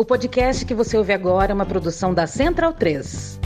O podcast que você ouve agora é uma produção da Central 3.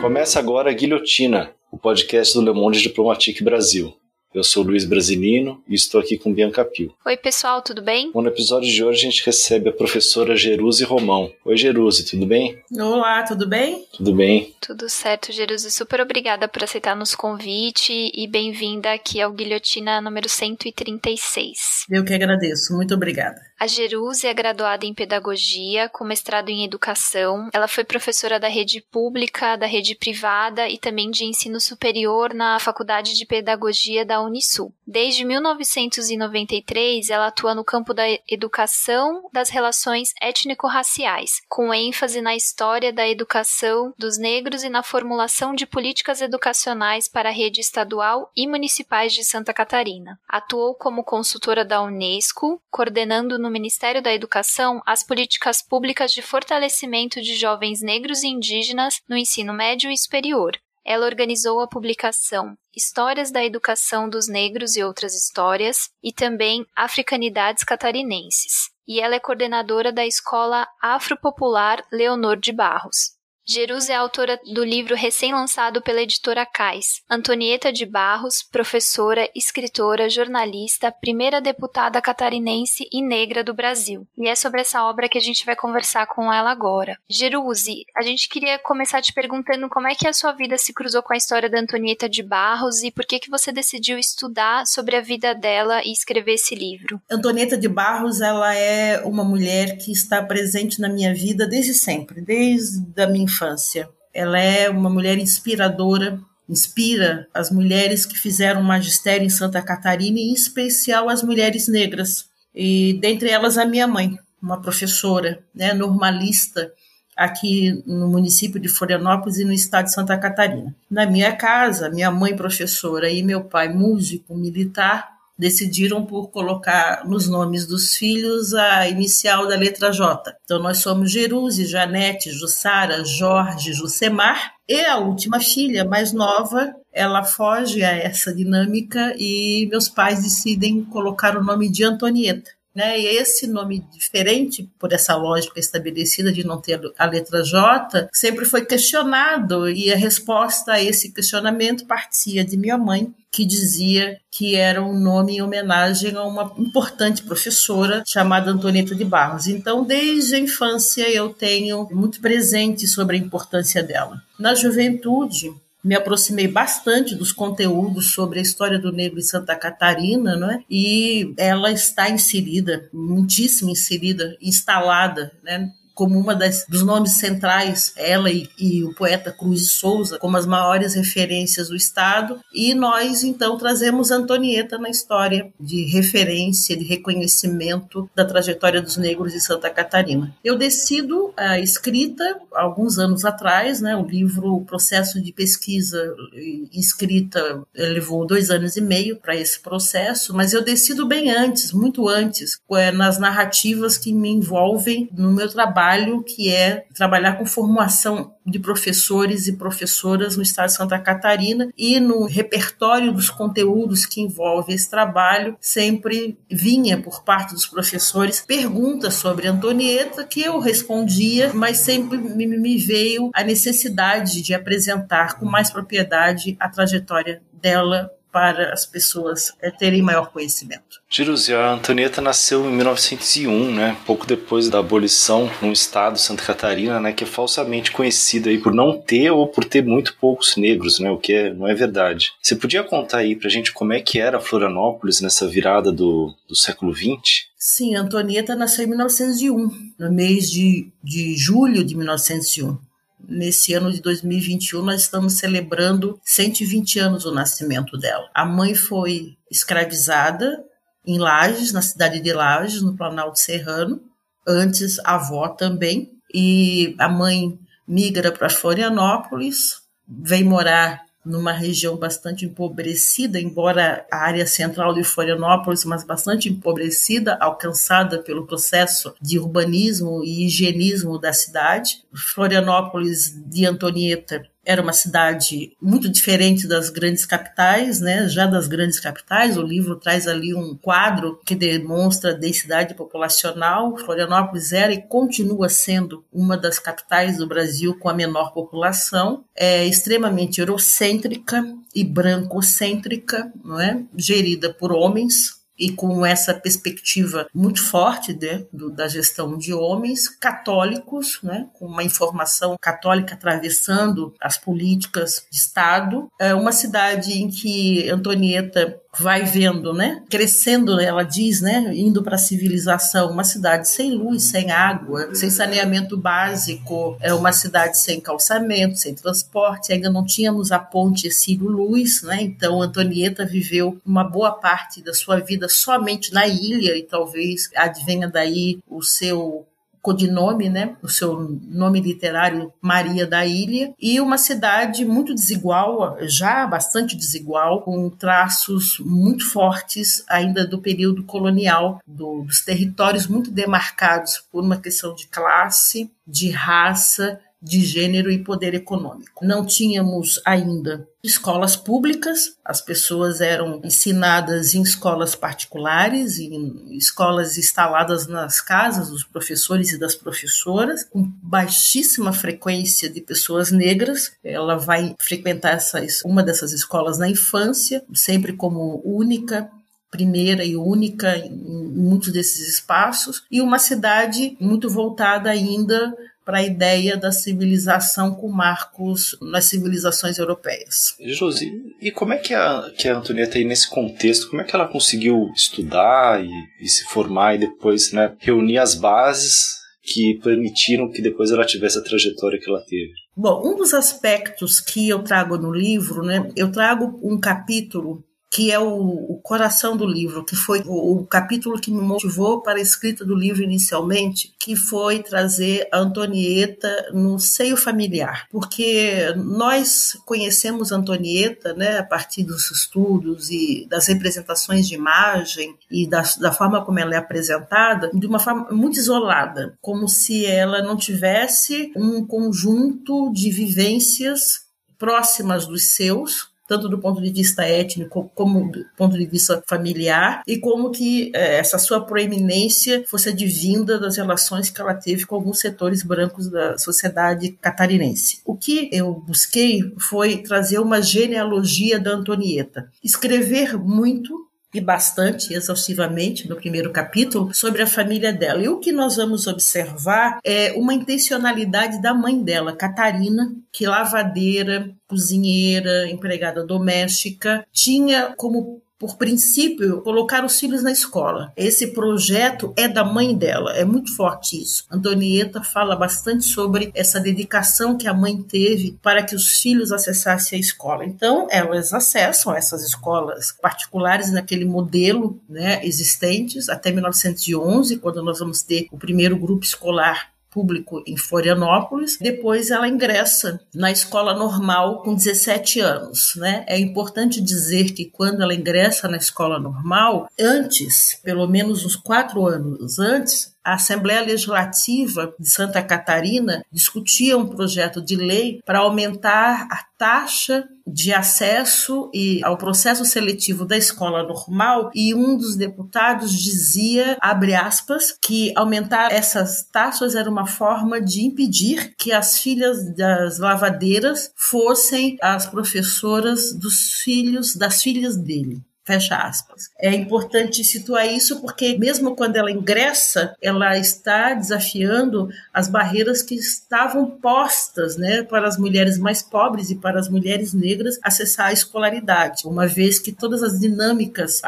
Começa agora a Guilhotina, o podcast do Le Monde Diplomatique Brasil. Eu sou Luiz Brasilino e estou aqui com Bianca Pio. Oi, pessoal, tudo bem? Bom, no episódio de hoje a gente recebe a professora Jeruse Romão. Oi, Jeruse, tudo bem? Olá, tudo bem? Tudo bem. Tudo certo, Jeruse. Super obrigada por aceitar nos convite e bem-vinda aqui ao Guilhotina número 136. Eu que agradeço, muito obrigada. A Jeruse é graduada em Pedagogia, com mestrado em Educação. Ela foi professora da rede pública, da rede privada e também de ensino superior na Faculdade de Pedagogia da Unisul. Desde 1993, ela atua no campo da educação das relações étnico-raciais, com ênfase na história da educação dos negros e na formulação de políticas educacionais para a rede estadual e municipais de Santa Catarina. Atuou como consultora da Unesco, coordenando no Ministério da Educação as políticas públicas de fortalecimento de jovens negros e indígenas no ensino médio e superior. Ela organizou a publicação Histórias da Educação dos Negros e Outras Histórias e também Africanidades Catarinenses. E ela é coordenadora da Escola Afropopular Leonor de Barros. Jerus é autora do livro recém-lançado pela editora Cais, Antonieta de Barros, professora, escritora, jornalista, primeira deputada catarinense e negra do Brasil. E é sobre essa obra que a gente vai conversar com ela agora. Jeruse, a gente queria começar te perguntando como é que a sua vida se cruzou com a história da Antonieta de Barros e por que que você decidiu estudar sobre a vida dela e escrever esse livro. Antonieta de Barros, ela é uma mulher que está presente na minha vida desde sempre, desde a minha infância. Ela é uma mulher inspiradora, inspira as mulheres que fizeram magistério em Santa Catarina, em especial as mulheres negras. E dentre elas a minha mãe, uma professora, né, normalista aqui no município de Florianópolis e no estado de Santa Catarina. Na minha casa, minha mãe professora e meu pai músico militar decidiram por colocar nos nomes dos filhos a inicial da letra J. Então nós somos Jeruse, Janete, Jussara, Jorge, Jusemar e a última filha, mais nova, ela foge a essa dinâmica e meus pais decidem colocar o nome de Antonieta. Né? E esse nome diferente, por essa lógica estabelecida de não ter a letra J, sempre foi questionado e a resposta a esse questionamento partia de minha mãe, que dizia que era um nome em homenagem a uma importante professora chamada Antonieta de Barros. Então, desde a infância eu tenho muito presente sobre a importância dela. Na juventude, me aproximei bastante dos conteúdos sobre a história do negro em Santa Catarina, não é? E ela está inserida, muitíssimo inserida, instalada, né? Como uma das, dos nomes centrais, ela e, e, o poeta Cruz de Souza, como as maiores referências do Estado, e nós então trazemos Antonieta na história de referência, de reconhecimento da trajetória dos negros de Santa Catarina. Eu decido a escrita alguns anos atrás, né, o livro, o processo de pesquisa e escrita levou dois anos e meio para esse processo, mas eu decido bem antes, muito antes, é, nas narrativas que me envolvem no meu trabalho trabalho que é trabalhar com formação de professores e professoras no estado de Santa Catarina e no repertório dos conteúdos que envolve esse trabalho sempre vinha por parte dos professores perguntas sobre Antonieta que eu respondia, mas sempre me veio a necessidade de apresentar com mais propriedade a trajetória dela para as pessoas é, terem maior conhecimento. Giruzi, a Antonieta nasceu em 1901, né, pouco depois da abolição no estado de Santa Catarina, né, que é falsamente conhecida aí por não ter ou por ter muito poucos negros, né, o que é, não é verdade. Você podia contar aí pra gente como é que era Florianópolis nessa virada do, do século XX? Sim, Antonieta nasceu em 1901, no mês de, de julho de 1901 nesse ano de 2021 nós estamos celebrando 120 anos do nascimento dela. A mãe foi escravizada em Lages, na cidade de Lages, no Planalto Serrano, antes a avó também, e a mãe migra para Florianópolis, vem morar numa região bastante empobrecida, embora a área central de Florianópolis, mas bastante empobrecida, alcançada pelo processo de urbanismo e higienismo da cidade. Florianópolis de Antonieta era uma cidade muito diferente das grandes capitais, né? Já das grandes capitais, o livro traz ali um quadro que demonstra a densidade populacional. Florianópolis era e continua sendo uma das capitais do Brasil com a menor população, é extremamente eurocêntrica e brancocêntrica, não é? Gerida por homens, e com essa perspectiva muito forte né, do, da gestão de homens católicos, né, com uma informação católica atravessando as políticas de Estado. É uma cidade em que Antonieta vai vendo, né, crescendo, ela diz, né, indo para a civilização, uma cidade sem luz, sem água, sem saneamento básico, é uma cidade sem calçamento, sem transporte, ainda não tínhamos a ponte Círio Luz, né, então Antonieta viveu uma boa parte da sua vida somente na ilha e talvez advenha daí o seu codinome, né, o seu nome literário Maria da Ilha, e uma cidade muito desigual, já bastante desigual, com traços muito fortes ainda do período colonial, do, dos territórios muito demarcados por uma questão de classe, de raça de gênero e poder econômico. Não tínhamos ainda escolas públicas, as pessoas eram ensinadas em escolas particulares, em escolas instaladas nas casas dos professores e das professoras, com baixíssima frequência de pessoas negras. Ela vai frequentar essas, uma dessas escolas na infância, sempre como única primeira e única em muitos desses espaços, e uma cidade muito voltada ainda para a ideia da civilização com marcos nas civilizações europeias. Josi, e como é que a, que a Antonieta aí nesse contexto, como é que ela conseguiu estudar e, e se formar e depois né, reunir as bases que permitiram que depois ela tivesse a trajetória que ela teve? Bom, um dos aspectos que eu trago no livro, né, eu trago um capítulo que é o, o, coração do livro, que foi o, o, capítulo que me motivou para a escrita do livro inicialmente, que foi trazer a Antonieta no seio familiar, porque nós conhecemos Antonieta, né, a partir dos estudos e das representações de imagem e da, da forma como ela é apresentada, de uma forma muito isolada, como se ela não tivesse um conjunto de vivências próximas dos seus, tanto do ponto de vista étnico como do ponto de vista familiar, e como que é, essa sua proeminência fosse advinda das relações que ela teve com alguns setores brancos da sociedade catarinense. O que eu busquei foi trazer uma genealogia da Antonieta, escrever muito e bastante exaustivamente no primeiro capítulo sobre a família dela. E o que nós vamos observar é uma intencionalidade da mãe dela, Catarina, que lavadeira, cozinheira, empregada doméstica, tinha como por princípio, colocar os filhos na escola. Esse projeto é da mãe dela, é muito forte isso. Antonieta fala bastante sobre essa dedicação que a mãe teve para que os filhos acessassem a escola. Então, elas acessam essas escolas particulares naquele modelo né, existentes até 1911, quando nós vamos ter o primeiro grupo escolar público em Florianópolis. Depois ela ingressa na escola normal com 17 anos, né? É importante dizer que quando ela ingressa na escola normal, antes, pelo menos uns quatro anos antes, a Assembleia Legislativa de Santa Catarina discutia um projeto de lei para aumentar a taxa de acesso e ao processo seletivo da escola normal e um dos deputados dizia, abre aspas, que aumentar essas taxas era uma forma de impedir que as filhas das lavadeiras fossem as professoras dos filhos das filhas dele. Fecha aspas. É importante situar isso porque, mesmo quando ela ingressa, ela está desafiando as barreiras que estavam postas né, para as mulheres mais pobres e para as mulheres negras acessar a escolaridade, uma vez que todas as dinâmicas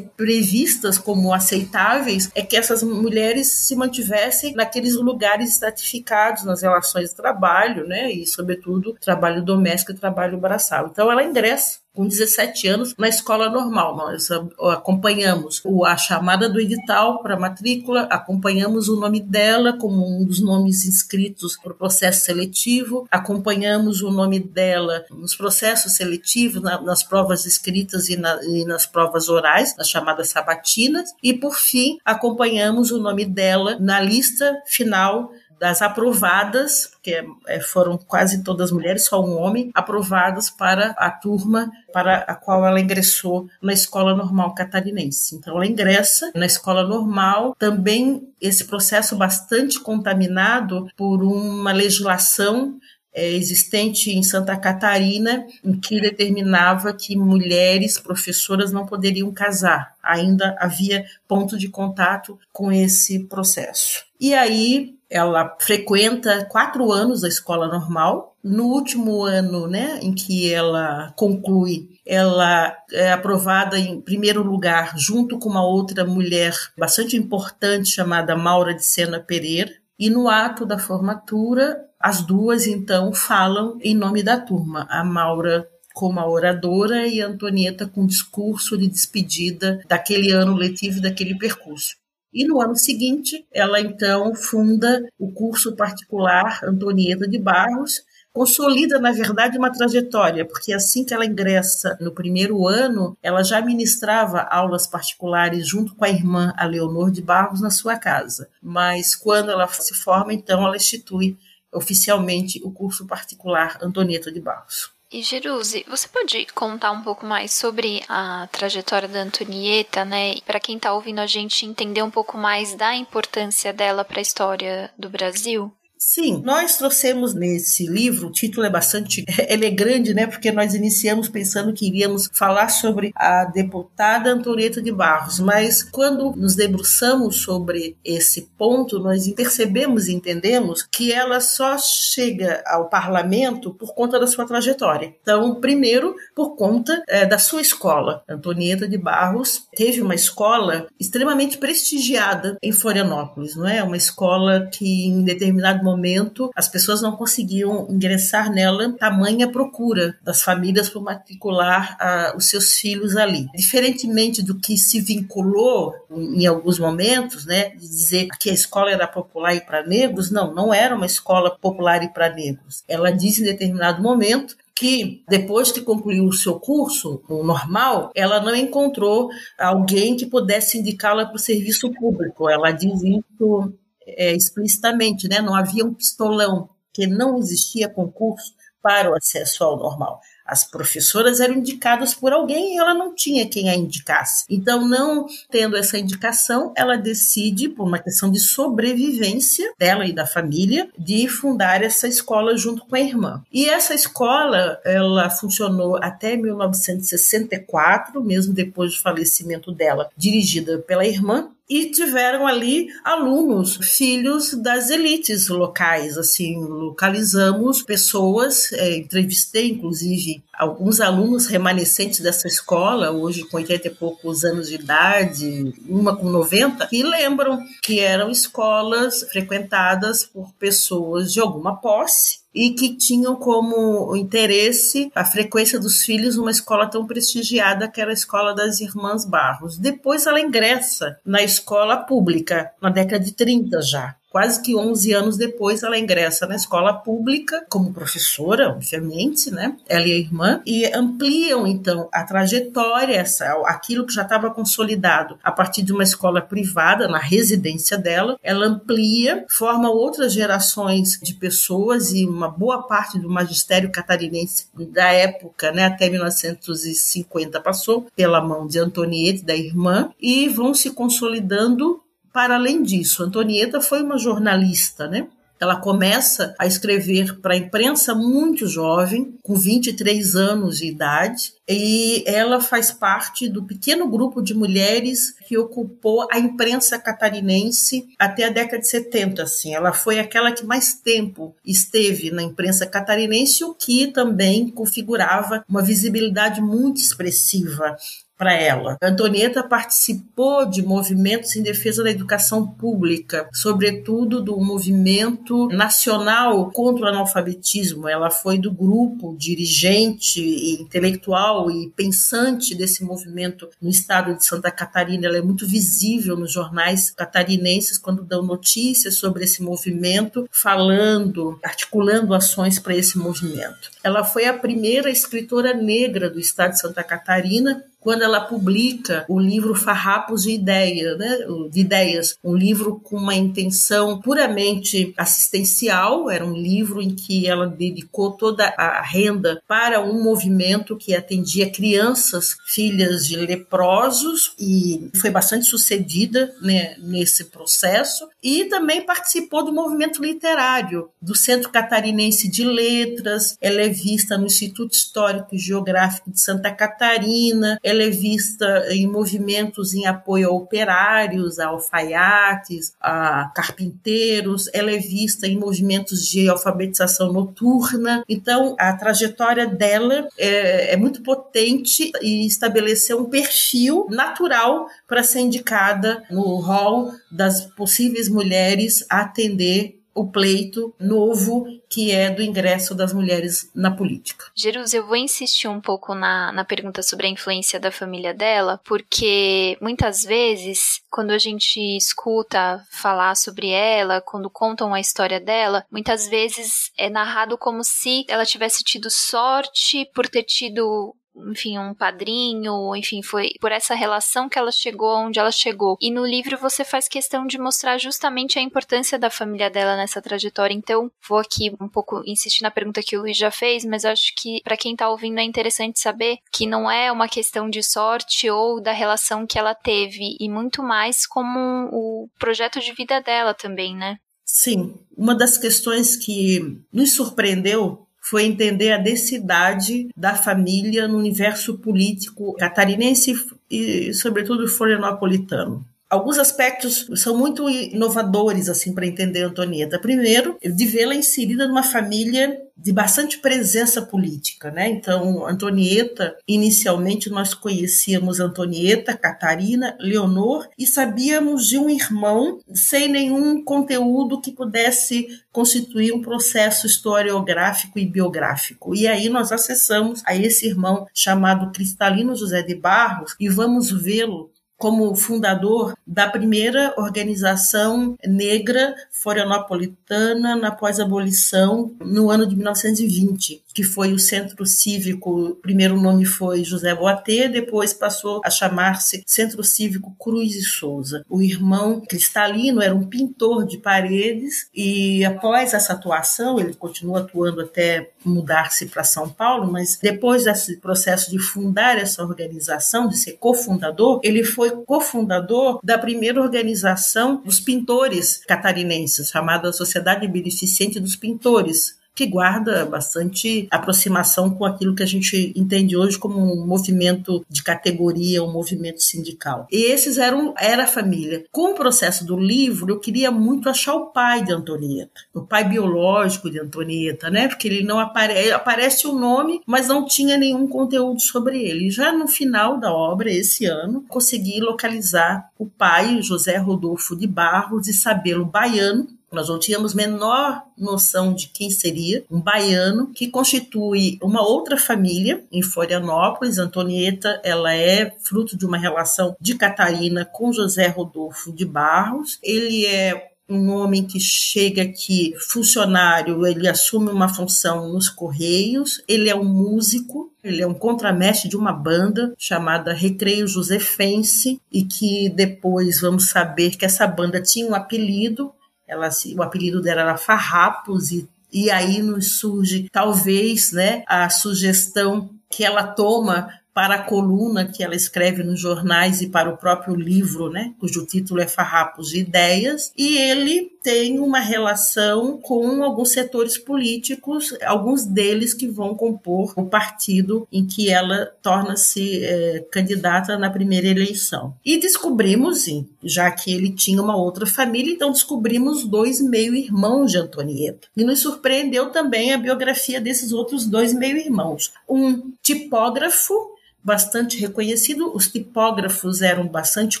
previstas como aceitáveis é que essas mulheres se mantivessem naqueles lugares estratificados nas relações de trabalho, né, e, sobretudo, trabalho doméstico e trabalho braçal. Então, ela ingressa com 17 anos na escola normal. Nós acompanhamos a chamada do edital para matrícula, acompanhamos o nome dela como um dos nomes inscritos para o processo seletivo, acompanhamos o nome dela nos processos seletivos, nas provas escritas e, na, nas provas orais, nas chamadas sabatinas, e por fim acompanhamos o nome dela na lista final das aprovadas, que é, foram quase todas mulheres, só um homem, aprovadas para a turma para a qual ela ingressou na escola normal catarinense. Então, ela ingressa na escola normal, também esse processo bastante contaminado por uma legislação é, existente em Santa Catarina, em que determinava que mulheres professoras não poderiam casar. Ainda havia ponto de contato com esse processo. E aí ela frequenta quatro anos a escola normal. No último ano, né, em que ela conclui, ela é aprovada em primeiro lugar junto com uma outra mulher bastante importante chamada Maura de Sena Pereira. E no ato da formatura, as duas então falam em nome da turma. A Maura como a oradora e a Antonieta com discurso de despedida daquele ano letivo, daquele percurso. E no ano seguinte, ela então funda o curso particular Antonieta de Barros, consolida, na verdade, uma trajetória, porque assim que ela ingressa no primeiro ano, ela já ministrava aulas particulares junto com a irmã a Leonor de Barros na sua casa. Mas quando ela se forma, então ela institui oficialmente o curso particular Antonieta de Barros. E Jerusi, você pode contar um pouco mais sobre a trajetória da Antonieta, né? Para quem está ouvindo a gente entender um pouco mais da importância dela para a história do Brasil? Sim, nós trouxemos nesse livro, o título é bastante, ele é grande, né? Porque nós iniciamos pensando que iríamos falar sobre a deputada Antonieta de Barros, mas quando nos debruçamos sobre esse ponto, nós percebemos e entendemos que ela só chega ao parlamento por conta da sua trajetória. Então, primeiro, por conta é, da sua escola. Antonieta de Barros teve uma escola extremamente prestigiada em Florianópolis, não é? Uma escola que em determinado momento momento as pessoas não conseguiam ingressar nela, tamanha procura das famílias por matricular uh, os seus filhos ali. Diferentemente do que se vinculou em alguns momentos, né, de dizer que a escola era popular e para negros, não, não era uma escola popular e para negros. Ela diz em determinado momento que depois que concluiu o seu curso, o normal, ela não encontrou alguém que pudesse indicá-la para o serviço público. Ela diz isso é, explicitamente, né? não havia um pistolão, que não existia concurso para o acesso ao normal. As professoras eram indicadas por alguém e ela não tinha quem a indicasse. Então, não tendo essa indicação, ela decide, por uma questão de sobrevivência dela e da família, de fundar essa escola junto com a irmã. E essa escola, ela funcionou até 1964, mesmo depois do falecimento dela, dirigida pela irmã, e tiveram ali alunos, filhos das elites locais, assim, localizamos pessoas, é, entrevistei inclusive alguns alunos remanescentes dessa escola, hoje com 80 e poucos anos de idade, uma com 90, que lembram que eram escolas frequentadas por pessoas de alguma posse e que tinham como interesse a frequência dos filhos numa escola tão prestigiada que era a escola das Irmãs Barros. Depois ela ingressa na escola pública, na década de 30 já. Quase que 11 anos depois, ela ingressa na escola pública como professora, obviamente, né? Ela e a irmã, e ampliam então a trajetória, essa, aquilo que já estava consolidado a partir de uma escola privada, na residência dela. Ela amplia, forma outras gerações de pessoas e uma boa parte do magistério catarinense da época, né, até 1950, passou pela mão de Antoniette, da irmã, e vão se consolidando para além disso, Antonieta foi uma jornalista, né? Ela começa a escrever para a imprensa muito jovem, com 23 anos de idade, e ela faz parte do pequeno grupo de mulheres que ocupou a imprensa catarinense até a década de 70. Assim. Ela foi aquela que mais tempo esteve na imprensa catarinense, o que também configurava uma visibilidade muito expressiva para ela. Antonieta participou de movimentos em defesa da educação pública, sobretudo do movimento nacional contra o analfabetismo. Ela foi do grupo dirigente, intelectual e pensante desse movimento no estado de Santa Catarina. Ela é muito visível nos jornais catarinenses quando dão notícias sobre esse movimento, falando, articulando ações para esse movimento. Ela foi a primeira escritora negra do estado de Santa Catarina quando ela publica o livro Farrapos de Ideia, né, de Ideias, um livro com uma intenção puramente assistencial, era um livro em que ela dedicou toda a renda para um movimento que atendia crianças, filhas de leprosos, e foi bastante sucedida né, nesse processo, e também participou do movimento literário do Centro Catarinense de Letras, ela é vista no Instituto Histórico e Geográfico de Santa Catarina, ela é vista em movimentos em apoio a operários, a alfaiates, a carpinteiros, ela é vista em movimentos de alfabetização noturna. Então, a trajetória dela é, é muito potente e estabeleceu um perfil natural para ser indicada no hall das possíveis mulheres a atender o pleito novo que é do ingresso das mulheres na política. Jerus, eu vou insistir um pouco na, na pergunta sobre a influência da família dela, porque muitas vezes, quando a gente escuta falar sobre ela, quando contam a história dela, muitas vezes é narrado como se ela tivesse tido sorte por ter tido enfim, um padrinho, enfim, foi por essa relação que ela chegou onde ela chegou. E no livro você faz questão de mostrar justamente a importância da família dela nessa trajetória. Então, vou aqui um pouco insistir na pergunta que o Luiz já fez, mas acho que para quem tá ouvindo é interessante saber que não é uma questão de sorte ou da relação que ela teve, e muito mais como o projeto de vida dela também, né? Sim, uma das questões que nos surpreendeu foi entender a densidade da família no universo político catarinense e, sobretudo, florianopolitano alguns aspectos são muito inovadores assim para entender Antonieta. Primeiro, de vê-la inserida numa família de bastante presença política, né? Então, Antonieta, inicialmente nós conhecíamos Antonieta, Catarina, Leonor e sabíamos de um irmão sem nenhum conteúdo que pudesse constituir um processo historiográfico e biográfico. E aí nós acessamos a esse irmão chamado Cristalino José de Barros e vamos vê-lo como fundador da primeira organização negra florianopolitana na pós-abolição no ano de 1920, que foi o Centro Cívico, o primeiro nome foi José Boatê, depois passou a chamar-se Centro Cívico Cruz e Souza. O irmão Cristalino era um pintor de paredes e após essa atuação, ele continua atuando até mudar-se para São Paulo, mas depois desse processo de fundar essa organização, de ser cofundador, ele foi cofundador da primeira organização dos pintores catarinenses, chamada Sociedade Beneficente dos Pintores, que guarda bastante aproximação com aquilo que a gente entende hoje como um movimento de categoria, um movimento sindical. E esses eram era a família. Com o processo do livro, eu queria muito achar o pai de Antonieta, o pai biológico de Antonieta, né? Porque ele não aparece, aparece o nome, mas não tinha nenhum conteúdo sobre ele. Já no final da obra, esse ano, consegui localizar o pai, José Rodolfo de Barros, e sabê-lo baiano, nós não tínhamos menor noção de quem seria um baiano que constitui uma outra família em Florianópolis. Antonieta, ela é fruto de uma relação de Catarina com José Rodolfo de Barros. Ele é um homem que chega aqui funcionário, ele assume uma função nos Correios, ele é um músico, ele é um contramestre de uma banda chamada Recreio Josefense e que depois vamos saber que essa banda tinha um apelido ela, o apelido dela era Farrapos e, e aí nos surge talvez né, a sugestão que ela toma para a coluna que ela escreve nos jornais e para o próprio livro, né, cujo título é Farrapos de Ideias, e ele tem uma relação com alguns setores políticos, alguns deles que vão compor o partido em que ela torna-se é, candidata na primeira eleição. E descobrimos, já que ele tinha uma outra família, então descobrimos dois meio-irmãos de Antonieta. E nos surpreendeu também a biografia desses outros dois meio-irmãos. Um tipógrafo bastante reconhecido, os tipógrafos eram bastante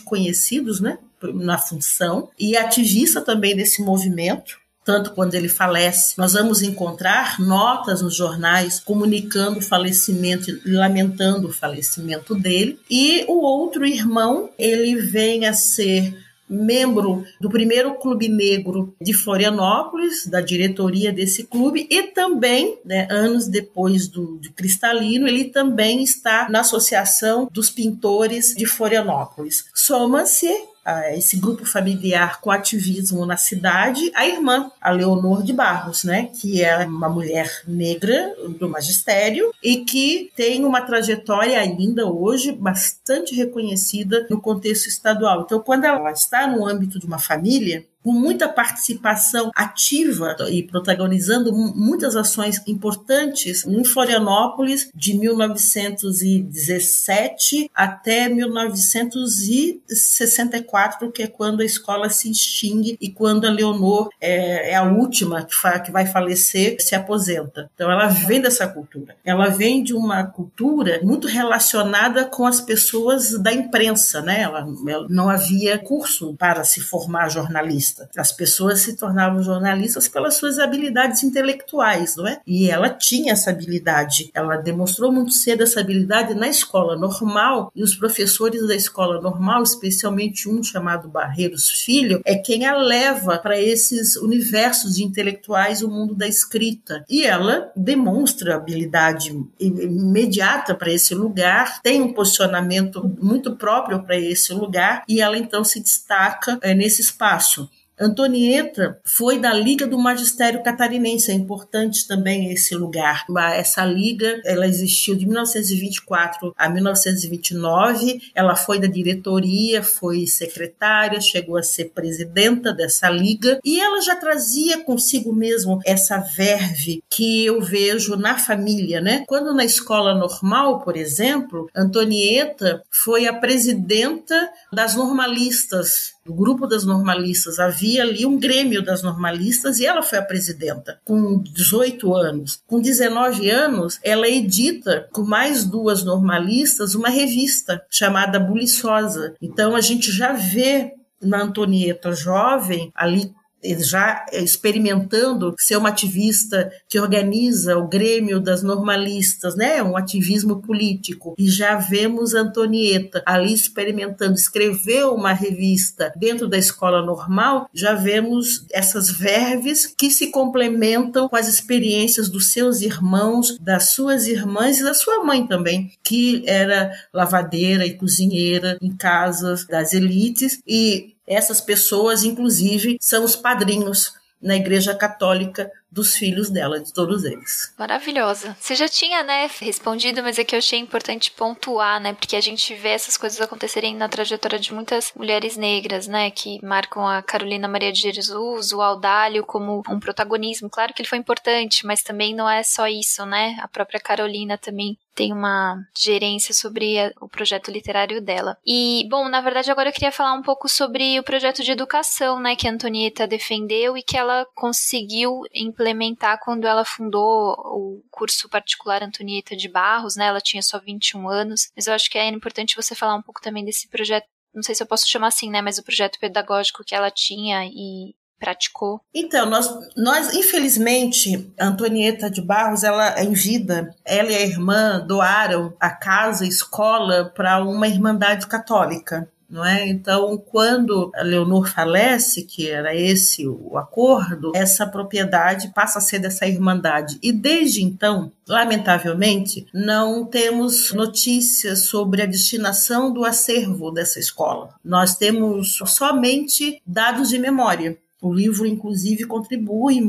conhecidos, né, na função, e ativista também desse movimento, tanto quando ele falece, nós vamos encontrar notas nos jornais comunicando o falecimento e lamentando o falecimento dele. E o outro irmão, ele vem a ser membro do primeiro clube negro de Florianópolis, da diretoria desse clube, e também, né, anos depois do, do Cristalino, ele também está na Associação dos Pintores de Florianópolis. Soma-se esse grupo familiar com ativismo na cidade, a irmã, a Leonor de Barros, né, que é uma mulher negra do magistério e que tem uma trajetória ainda hoje bastante reconhecida no contexto estadual. Então, quando ela está no âmbito de uma família, com muita participação ativa e protagonizando muitas ações importantes em Florianópolis de 1917 até 1964, que é quando a escola se extingue e quando a Leonor é, é a última que, que vai falecer, se aposenta. Então ela vem dessa cultura. Ela vem de uma cultura muito relacionada com as pessoas da imprensa, né? Ela, ela não havia curso para se formar jornalista jornalista. As pessoas se tornavam jornalistas pelas suas habilidades intelectuais, não é? E ela tinha essa habilidade. Ela demonstrou muito cedo essa habilidade na escola normal e os professores da escola normal, especialmente um chamado Barreiros Filho, é quem a leva para esses universos intelectuais, o mundo da escrita. E ela demonstra habilidade imediata para esse lugar, tem um posicionamento muito próprio para esse lugar e ela então se destaca é, nesse espaço. Antonieta foi da Liga do Magistério Catarinense, é importante também esse lugar. Essa liga, ela existiu de 1924 a 1929, ela foi da diretoria, foi secretária, chegou a ser presidenta dessa liga e ela já trazia consigo mesmo essa verve que eu vejo na família, né? Quando na escola normal, por exemplo, Antonieta foi a presidenta das normalistas do grupo das normalistas, havia ali um grêmio das normalistas e ela foi a presidenta, com 18 anos. Com 19 anos, ela edita, com mais duas normalistas, uma revista chamada Buliçosa. Então a gente já vê na Antonieta jovem, ali já experimentando ser uma ativista que organiza o Grêmio das Normalistas, né? Um ativismo político. E já vemos Antonieta ali experimentando, escreveu uma revista dentro da escola normal, já vemos essas verves que se complementam com as experiências dos seus irmãos, das suas irmãs e da sua mãe também, que era lavadeira e cozinheira em casas das elites e essas pessoas, inclusive, são os padrinhos na Igreja Católica dos filhos dela, de todos eles. Maravilhosa. Você já tinha, né, respondido, mas é que eu achei importante pontuar, né, porque a gente vê essas coisas acontecerem na trajetória de muitas mulheres negras, né, que marcam a Carolina Maria de Jesus, o Audálio como um protagonismo. Claro que ele foi importante, mas também não é só isso, né? A própria Carolina também tem uma gerência sobre a, o projeto literário dela. E, bom, na verdade agora eu queria falar um pouco sobre o projeto de educação, né, que a Antonieta defendeu e que ela conseguiu implementar implementar quando ela fundou o curso particular Antonieta de Barros, né? Ela tinha só 21 anos, mas eu acho que é importante você falar um pouco também desse projeto, não sei se eu posso chamar assim, né, mas o projeto pedagógico que ela tinha e praticou? Então, nós, nós infelizmente, Antonieta de Barros, ela em vida, ela e a irmã doaram a casa, a escola para uma irmandade católica não é? Então, quando a Leonor falece, que era esse o acordo, essa propriedade passa a ser dessa irmandade. E desde então, lamentavelmente, não temos notícias sobre a destinação do acervo dessa escola. Nós temos somente dados de memória. O livro, inclusive, contribui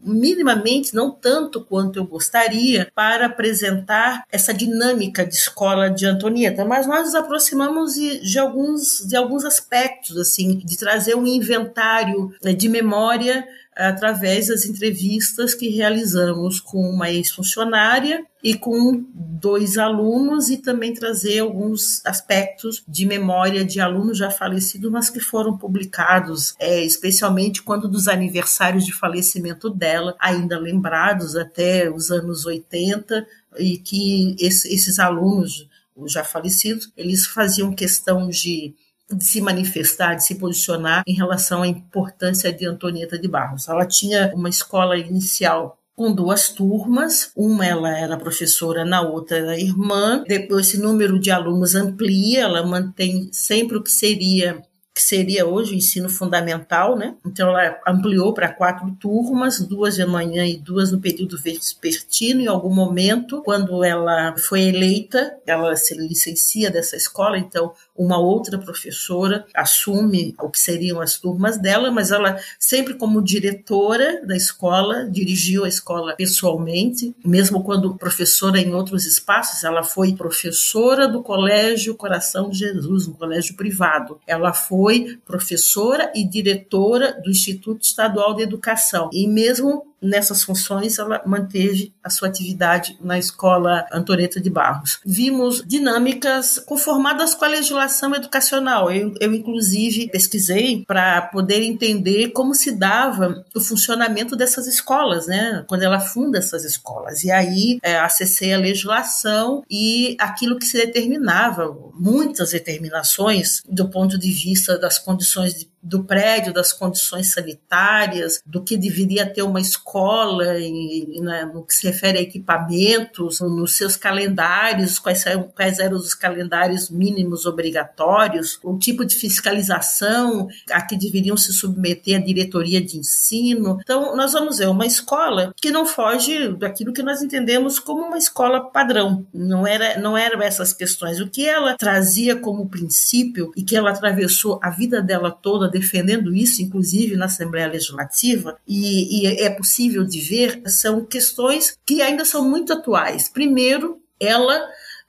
minimamente, não tanto quanto eu gostaria, para apresentar essa dinâmica de escola de Antonieta, mas nós nos aproximamos de, de alguns, de alguns aspectos, assim, de trazer um inventário né, de memória através das entrevistas que realizamos com uma ex-funcionária e com dois alunos e também trazer alguns aspectos de memória de alunos já falecidos, mas que foram publicados, é, especialmente quando dos aniversários de falecimento dela, ainda lembrados até os anos 80, e que esse, esses alunos já falecidos, eles faziam questão de de se manifestar, de se posicionar em relação à importância de Antonieta de Barros. Ela tinha uma escola inicial com duas turmas, uma ela era professora, na outra era irmã. Depois esse número de alunos amplia, ela mantém sempre o que seria que seria hoje o ensino fundamental, né? Então ela ampliou para quatro turmas, duas de manhã e duas no período vespertino. Em algum momento, quando ela foi eleita, ela se licencia dessa escola, então uma outra professora assume o que seriam as turmas dela, mas ela sempre como diretora da escola, dirigiu a escola pessoalmente, mesmo quando professora em outros espaços, ela foi professora do Colégio Coração de Jesus, um colégio privado. Ela foi professora e diretora do Instituto Estadual de Educação. E mesmo nessas funções, ela manteve a sua atividade na escola Antoreta de Barros. Vimos dinâmicas conformadas com a legislação educacional. Eu, eu inclusive, pesquisei para poder entender como se dava o funcionamento dessas escolas, né? Quando ela funda essas escolas. E aí é, acessei a legislação e aquilo que se determinava, muitas determinações do ponto de vista das condições de do prédio, das condições sanitárias, do que deveria ter uma escola, e, né, no que se refere a equipamentos, nos seus calendários, quais, quais eram os calendários mínimos obrigatórios, o tipo de fiscalização a que deveriam se submeter a diretoria de ensino. Então, nós vamos ver uma escola que não foge daquilo que nós entendemos como uma escola padrão. Não era, não eram essas questões. O que ela trazia como princípio e que ela atravessou a vida dela toda defendendo isso, inclusive na Assembleia Legislativa, e, e é possível de ver, são questões que ainda são muito atuais. Primeiro, ela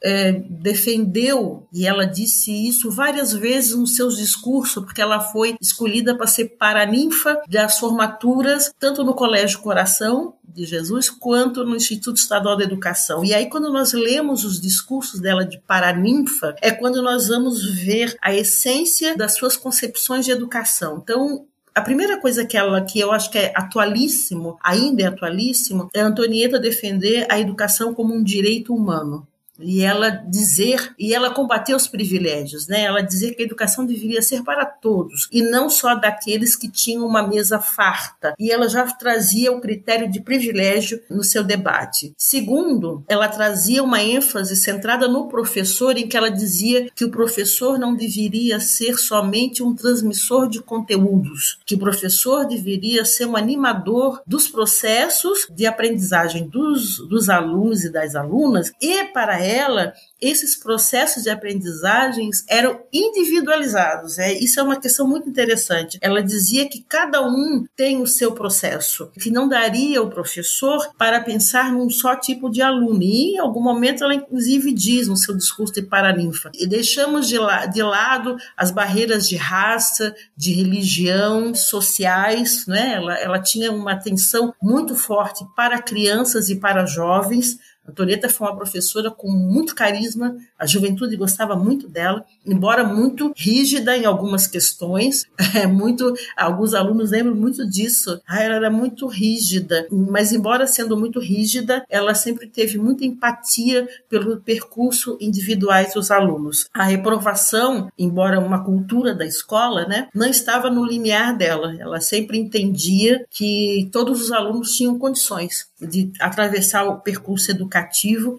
é, defendeu, e ela disse isso várias vezes nos seus discursos, porque ela foi escolhida para ser paraninfa das formaturas, tanto no Colégio Coração de Jesus, quanto no Instituto Estadual de Educação. E aí, quando nós lemos os discursos dela de paraninfa, é quando nós vamos ver a essência das suas concepções de educação. Então, a primeira coisa que ela, que eu acho que é atualíssimo, ainda é atualíssimo, é a Antonieta defender a educação como um direito humano e ela dizer e ela combater os privilégios, né? Ela dizer que a educação deveria ser para todos e não só daqueles que tinham uma mesa farta. E ela já trazia o critério de privilégio no seu debate. Segundo, ela trazia uma ênfase centrada no professor, em que ela dizia que o professor não deveria ser somente um transmissor de conteúdos, que o professor deveria ser um animador dos processos de aprendizagem dos, dos alunos e das alunas e para ela esses processos de aprendizagens eram individualizados. É, isso é uma questão muito interessante. Ela dizia que cada um tem o seu processo, que não daria o professor para pensar num só tipo de aluno. E em algum momento ela, inclusive, diz no seu discurso de Paraninfa: deixamos de, la de lado as barreiras de raça, de religião, sociais. Né? Ela, ela tinha uma atenção muito forte para crianças e para jovens Antonieta foi uma professora com muito carisma, a juventude gostava muito dela, embora muito rígida em algumas questões, é muito, alguns alunos lembram muito disso. Ah, ela era muito rígida, mas embora sendo muito rígida, ela sempre teve muita empatia pelo percurso individuais dos alunos. A reprovação, embora uma cultura da escola, né, não estava no limiar dela. Ela sempre entendia que todos os alunos tinham condições de atravessar o percurso educativo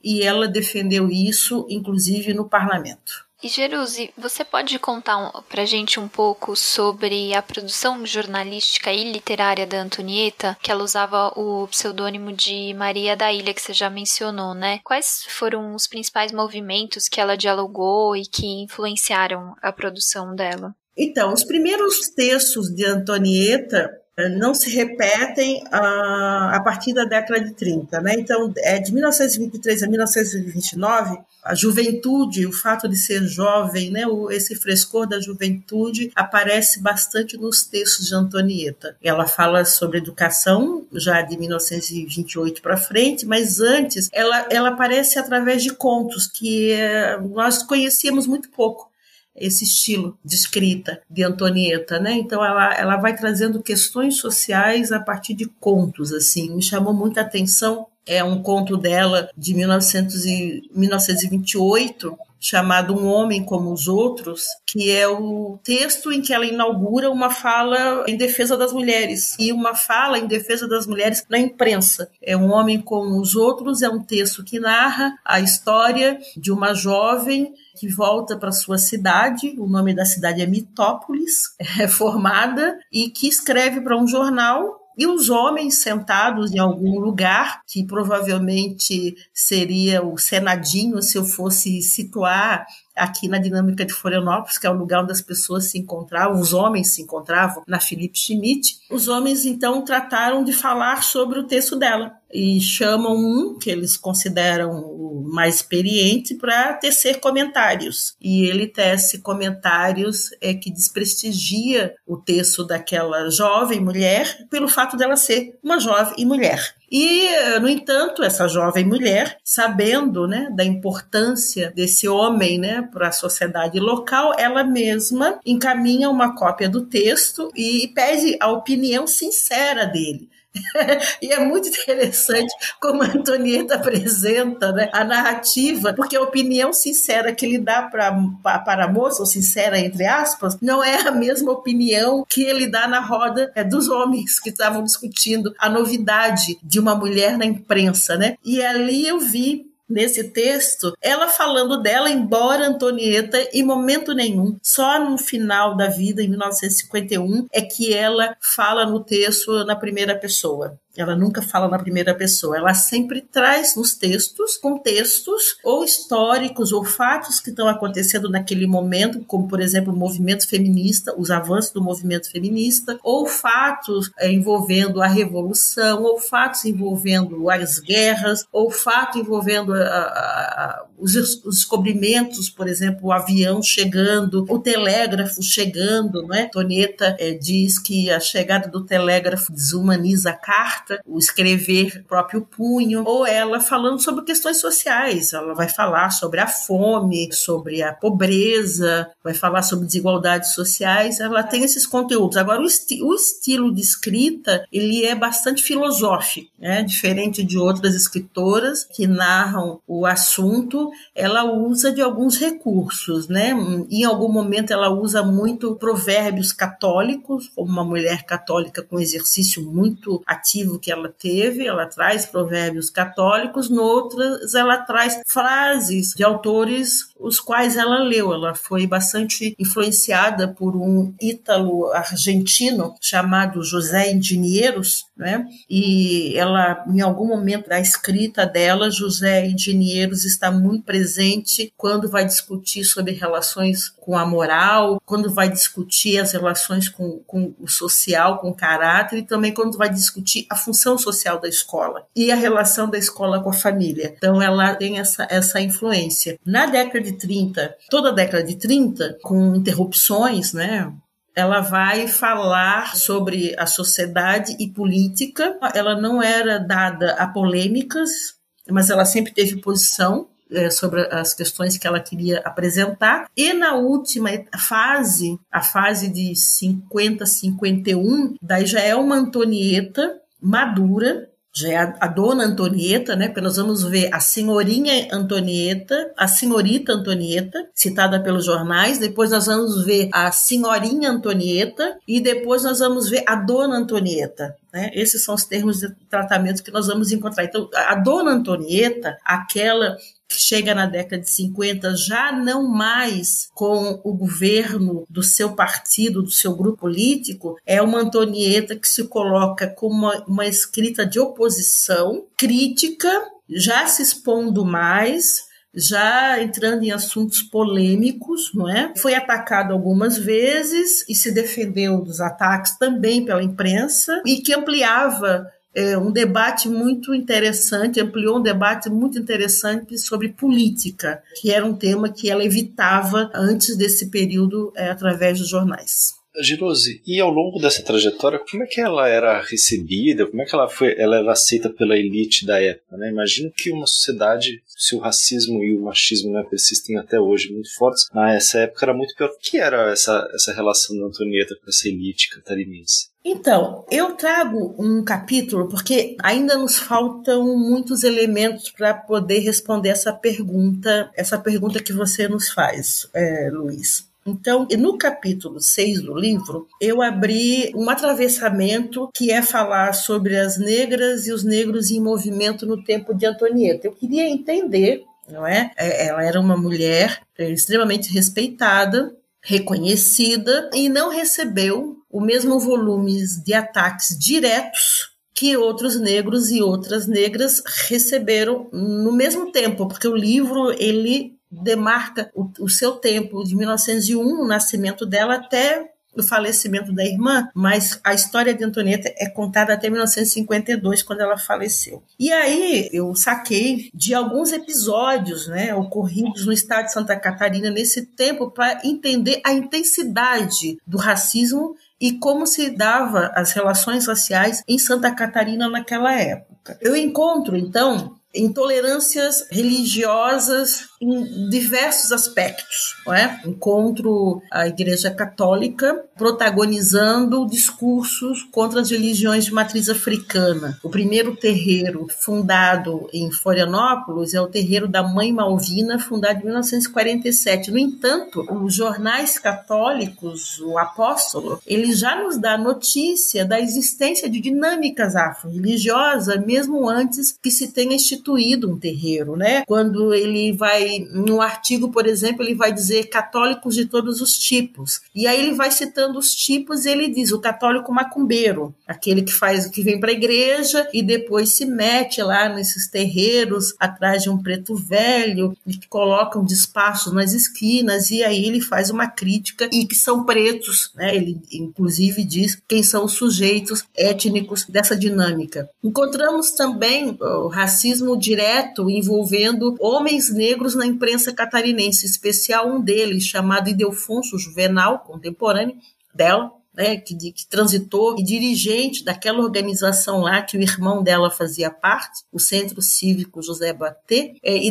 e ela defendeu isso, inclusive, no parlamento. E Jerusi, você pode contar pra gente um pouco sobre a produção jornalística e literária da Antonieta, que ela usava o pseudônimo de Maria da Ilha, que você já mencionou, né? Quais foram os principais movimentos que ela dialogou e que influenciaram a produção dela? Então, os primeiros textos de Antonieta não se repetem a, a partir da década de 30. Né? Então, é de 1923 a 1929, a juventude, o fato de ser jovem, né, o, esse frescor da juventude aparece bastante nos textos de Antonieta. Ela fala sobre educação já de 1928 para frente, mas antes ela, ela aparece através de contos que eh, nós conhecíamos muito pouco esse estilo de escrita de Antonieta, né? Então ela, ela vai trazendo questões sociais a partir de contos, assim. Me chamou muita atenção é um conto dela de 1900 e, 1928 chamado Um Homem como os Outros, que é o texto em que ela inaugura uma fala em defesa das mulheres e uma fala em defesa das mulheres na imprensa. É Um Homem como os Outros é um texto que narra a história de uma jovem que volta para sua cidade, o nome da cidade é Mitópolis, é formada e que escreve para um jornal e os homens sentados em algum lugar, que provavelmente seria o Senadinho, se eu fosse situar aqui na dinâmica de Florianópolis, que é o lugar onde as pessoas se encontravam, os homens se encontravam, na Felipe Schmidt, os homens então trataram de falar sobre o texto dela e chamam um que eles consideram o mais experiente para tecer comentários. E ele tece comentários é, que desprestigia o texto daquela jovem mulher pelo fato dela ser uma jovem mulher. E, no entanto, essa jovem mulher, sabendo né, da importância desse homem né, para a sociedade local, ela mesma encaminha uma cópia do texto e pede a opinião sincera dele. e é muito interessante como a Antonieta apresenta né, a narrativa, porque a opinião sincera que ele dá pra, pra, para a moça, ou sincera entre aspas, não é a mesma opinião que ele dá na roda é, dos homens que estavam discutindo a novidade de uma mulher na imprensa. Né? E ali eu vi nesse texto, ela falando dela, embora Antonieta, em momento nenhum, só no final da vida, em 1951, é que ela fala no texto na primeira pessoa. Ela nunca fala na primeira pessoa, ela sempre traz nos textos contextos ou históricos ou fatos que estão acontecendo naquele momento, como por exemplo o movimento feminista, os avanços do movimento feminista, ou fatos é, envolvendo a revolução, ou fatos envolvendo as guerras, ou fato envolvendo a, a, a, os, os, descobrimentos, por exemplo, o avião chegando, o telégrafo chegando, não é? Toneta é, diz que a chegada do telégrafo desumaniza a carta carta, o escrever próprio punho, ou ela falando sobre questões sociais. Ela vai falar sobre a fome, sobre a pobreza, vai falar sobre desigualdades sociais. Ela tem esses conteúdos. Agora, o, esti o estilo de escrita ele é bastante filosófico, né? diferente de outras escritoras que narram o assunto. Ela usa de alguns recursos, né? Em algum momento ela usa muito provérbios católicos, como uma mulher católica com exercício muito ativo que ela teve, ela traz provérbios católicos, noutras ela traz frases de autores os quais ela leu. Ela foi bastante influenciada por um ítalo argentino chamado José Engenheiros, né? E ela, em algum momento da escrita dela, José Engenheiros está muito presente quando vai discutir sobre relações com a moral, quando vai discutir as relações com, com o social, com o caráter, e também quando vai discutir a função social da escola e a relação da escola com a família. Então, ela tem essa, essa influência. Na década de 30, toda a década de 30, com interrupções, né? Ela vai falar sobre a sociedade e política. Ela não era dada a polêmicas, mas ela sempre teve posição sobre as questões que ela queria apresentar. E na última fase, a fase de 50, 51, daí já é uma Antonieta madura, já é a, a, dona Antonieta, né? Porque nós vamos ver a senhorinha Antonieta, a senhorita Antonieta, citada pelos jornais, depois nós vamos ver a senhorinha Antonieta e depois nós vamos ver a dona Antonieta. Né? Esses são os termos de tratamento que nós vamos encontrar. Então, a dona Antonieta, aquela que chega na década de 50 já não mais com o governo do seu partido, do seu grupo político, é uma Antonieta que se coloca como uma, uma escrita de oposição, crítica, já se expondo mais, já entrando em assuntos polêmicos, não é? Foi atacado algumas vezes e se defendeu dos ataques também pela imprensa e que ampliava é, um debate muito interessante, ampliou um debate muito interessante sobre política, que era um tema que ela evitava antes desse período é, através dos jornais. Girose, e ao longo dessa trajetória, como é que ela era recebida? Como é que ela foi, ela era aceita pela elite da época? Né? Imagino que uma sociedade, se o racismo e o machismo né, persistem até hoje muito fortes, nessa época era muito pior. O que era essa, essa relação da Antonieta com essa elite catarinense? Então, eu trago um capítulo porque ainda nos faltam muitos elementos para poder responder essa pergunta, essa pergunta que você nos faz, é, Luiz. Então, no capítulo 6 do livro, eu abri um atravessamento que é falar sobre as negras e os negros em movimento no tempo de Antonieta. Eu queria entender, não é? é ela era uma mulher extremamente respeitada, reconhecida e não recebeu o mesmo volume de ataques diretos que outros negros e outras negras receberam no mesmo tempo, porque o livro ele demarca o, o seu tempo de 1901, o nascimento dela até o falecimento da irmã, mas a história de Antonieta é contada até 1952, quando ela faleceu. E aí eu saquei de alguns episódios né, ocorridos no estado de Santa Catarina nesse tempo para entender a intensidade do racismo e como se dava as relações raciais em Santa Catarina naquela época. Eu encontro, então, intolerâncias religiosas em diversos aspectos. Não é? Encontro a Igreja Católica protagonizando discursos contra as religiões de matriz africana. O primeiro terreiro fundado em Florianópolis é o terreiro da Mãe Malvina, fundado em 1947. No entanto, os jornais católicos, o Apóstolo, ele já nos dá notícia da existência de dinâmicas afro-religiosas, mesmo antes que se tenha instituído um terreiro, né? Quando ele vai no artigo, por exemplo, ele vai dizer católicos de todos os tipos. E aí ele vai citando os tipos e ele diz o católico macumbeiro, aquele que faz, que vem para a igreja e depois se mete lá nesses terreiros atrás de um preto velho e que colocam despachos nas esquinas e aí ele faz uma crítica e que são pretos, né? Ele inclusive diz quem são os sujeitos étnicos dessa dinâmica. Encontramos também o racismo direto envolvendo homens negros na imprensa catarinense, especial um deles, chamado Idelfonso Juvenal, contemporâneo dela, né, que, que, transitou e dirigente daquela organização lá que o irmão dela fazia parte, o Centro Cívico José Batê, é, e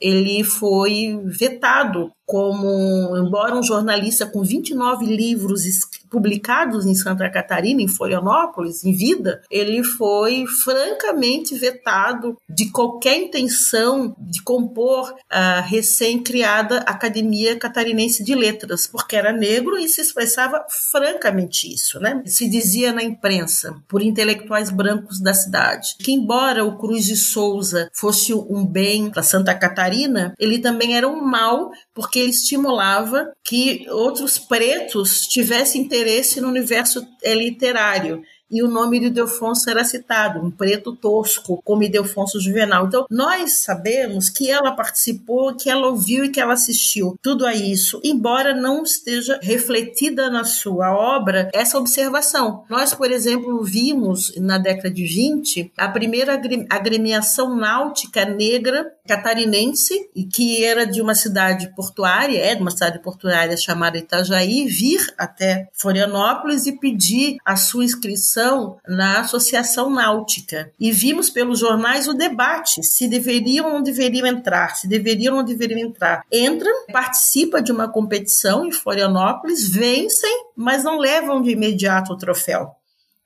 ele foi vetado como, embora um jornalista com 29 livros publicados em Santa Catarina, em Florianópolis, em vida, ele foi francamente vetado de qualquer intenção de compor a recém-criada Academia Catarinense de Letras, porque era negro e se expressava francamente isso, né? Se dizia na imprensa, por intelectuais brancos da cidade, que embora o Cruz de Souza fosse um bem para Santa Catarina, ele também era um mal porque ele estimulava que outros pretos tivessem interesse no universo eh, literário e o nome de Ildefonso era citado, um preto tosco, como Ildefonso Juvenal. Então, nós sabemos que ela participou, que ela ouviu e que ela assistiu tudo a isso, embora não esteja refletida na sua obra essa observação. Nós, por exemplo, vimos na década de 20 a primeira agremiação náutica negra catarinense, e que era de uma cidade portuária, é de uma cidade portuária chamada Itajaí, vir até Florianópolis e pedir a sua inscrição na Associação Náutica e vimos pelos jornais o debate se deveriam ou não deveriam entrar, se deveriam ou não deveriam entrar. Entram, participa de uma competição em Florianópolis, vencem, mas não levam de imediato o troféu.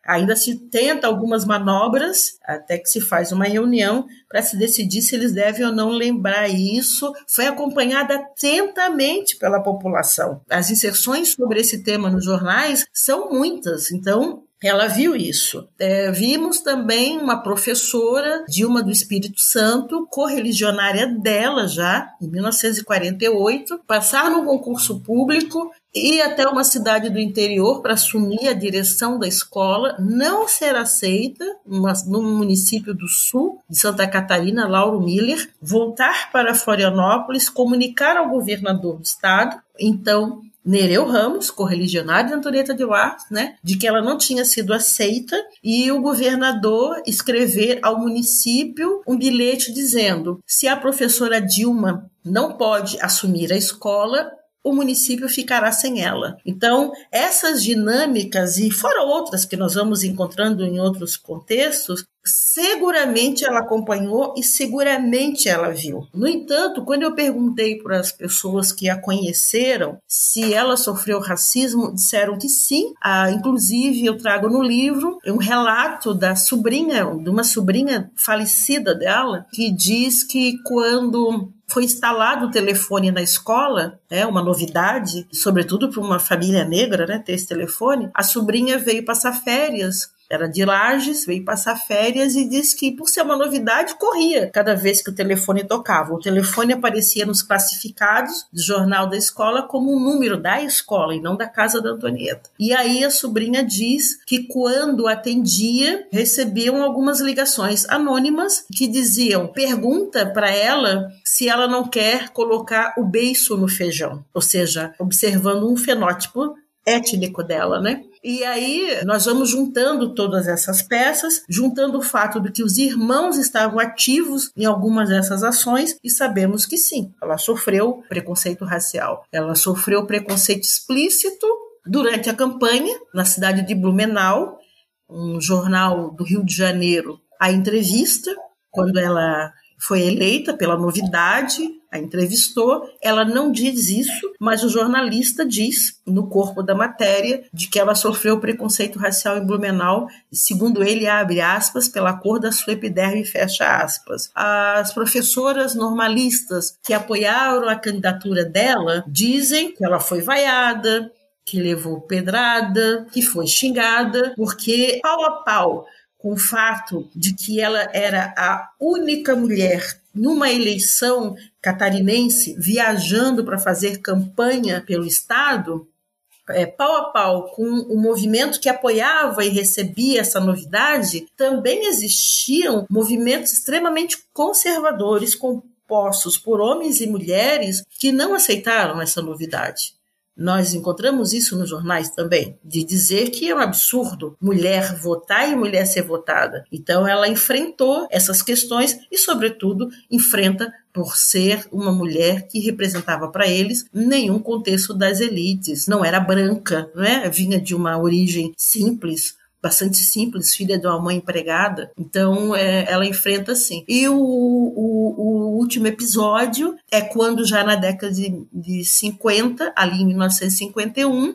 Ainda se tenta algumas manobras, até que se faz uma reunião para se decidir se eles devem ou não lembrar isso. Foi acompanhada atentamente pela população. As inserções sobre esse tema nos jornais são muitas, então ela viu isso. É, vimos também uma professora, Dilma do Espírito Santo, correligionária dela já, em 1948, passar no concurso público ir até uma cidade do interior para assumir a direção da escola, não ser aceita no município do sul de Santa Catarina, Lauro Miller, voltar para Florianópolis, comunicar ao governador do estado, então Nereu Ramos, correligionário de Antonieta de War, né, de que ela não tinha sido aceita e o governador escrever ao município um bilhete dizendo: se a professora Dilma não pode assumir a escola, o município ficará sem ela. Então, essas dinâmicas, e fora outras que nós vamos encontrando em outros contextos, seguramente ela acompanhou e seguramente ela viu. No entanto, quando eu perguntei para as pessoas que a conheceram se ela sofreu racismo, disseram que sim. Ah, inclusive, eu trago no livro um relato da sobrinha, de uma sobrinha falecida dela, que diz que quando foi instalado o telefone na escola, é uma novidade, sobretudo para uma família negra, né, ter esse telefone. A sobrinha veio passar férias era de Lages, veio passar férias e disse que, por ser uma novidade, corria cada vez que o telefone tocava. O telefone aparecia nos classificados do jornal da escola como um número da escola e não da casa da Antonieta. E aí a sobrinha diz que quando atendia, recebiam algumas ligações anônimas que diziam: pergunta para ela se ela não quer colocar o beiço no feijão, ou seja, observando um fenótipo étnico dela, né? E aí nós vamos juntando todas essas peças, juntando o fato de que os irmãos estavam ativos em algumas dessas ações e sabemos que sim, ela sofreu preconceito racial. Ela sofreu preconceito explícito durante a campanha na cidade de Blumenau, um jornal do Rio de Janeiro, a entrevista quando ela foi eleita pela novidade, a entrevistou. Ela não diz isso, mas o jornalista diz no corpo da matéria de que ela sofreu preconceito racial em Blumenau, segundo ele, abre aspas, pela cor da sua epiderme, fecha aspas. As professoras normalistas que apoiaram a candidatura dela dizem que ela foi vaiada, que levou pedrada, que foi xingada, porque pau a pau com o fato de que ela era a única mulher numa eleição catarinense viajando para fazer campanha pelo Estado, é, pau a pau com o movimento que apoiava e recebia essa novidade, também existiam movimentos extremamente conservadores compostos por homens e mulheres que não aceitaram essa novidade. Nós encontramos isso nos jornais também, de dizer que é um absurdo mulher votar e mulher ser votada. Então ela enfrentou essas questões e, sobretudo, enfrenta por ser uma mulher que representava para eles nenhum contexto das elites, não era branca, né? vinha de uma origem simples, bastante simples, filha de uma mãe empregada. Então, é, ela enfrenta assim. E o, o, o, último episódio é quando, já na década de, de 50, ali em 1951,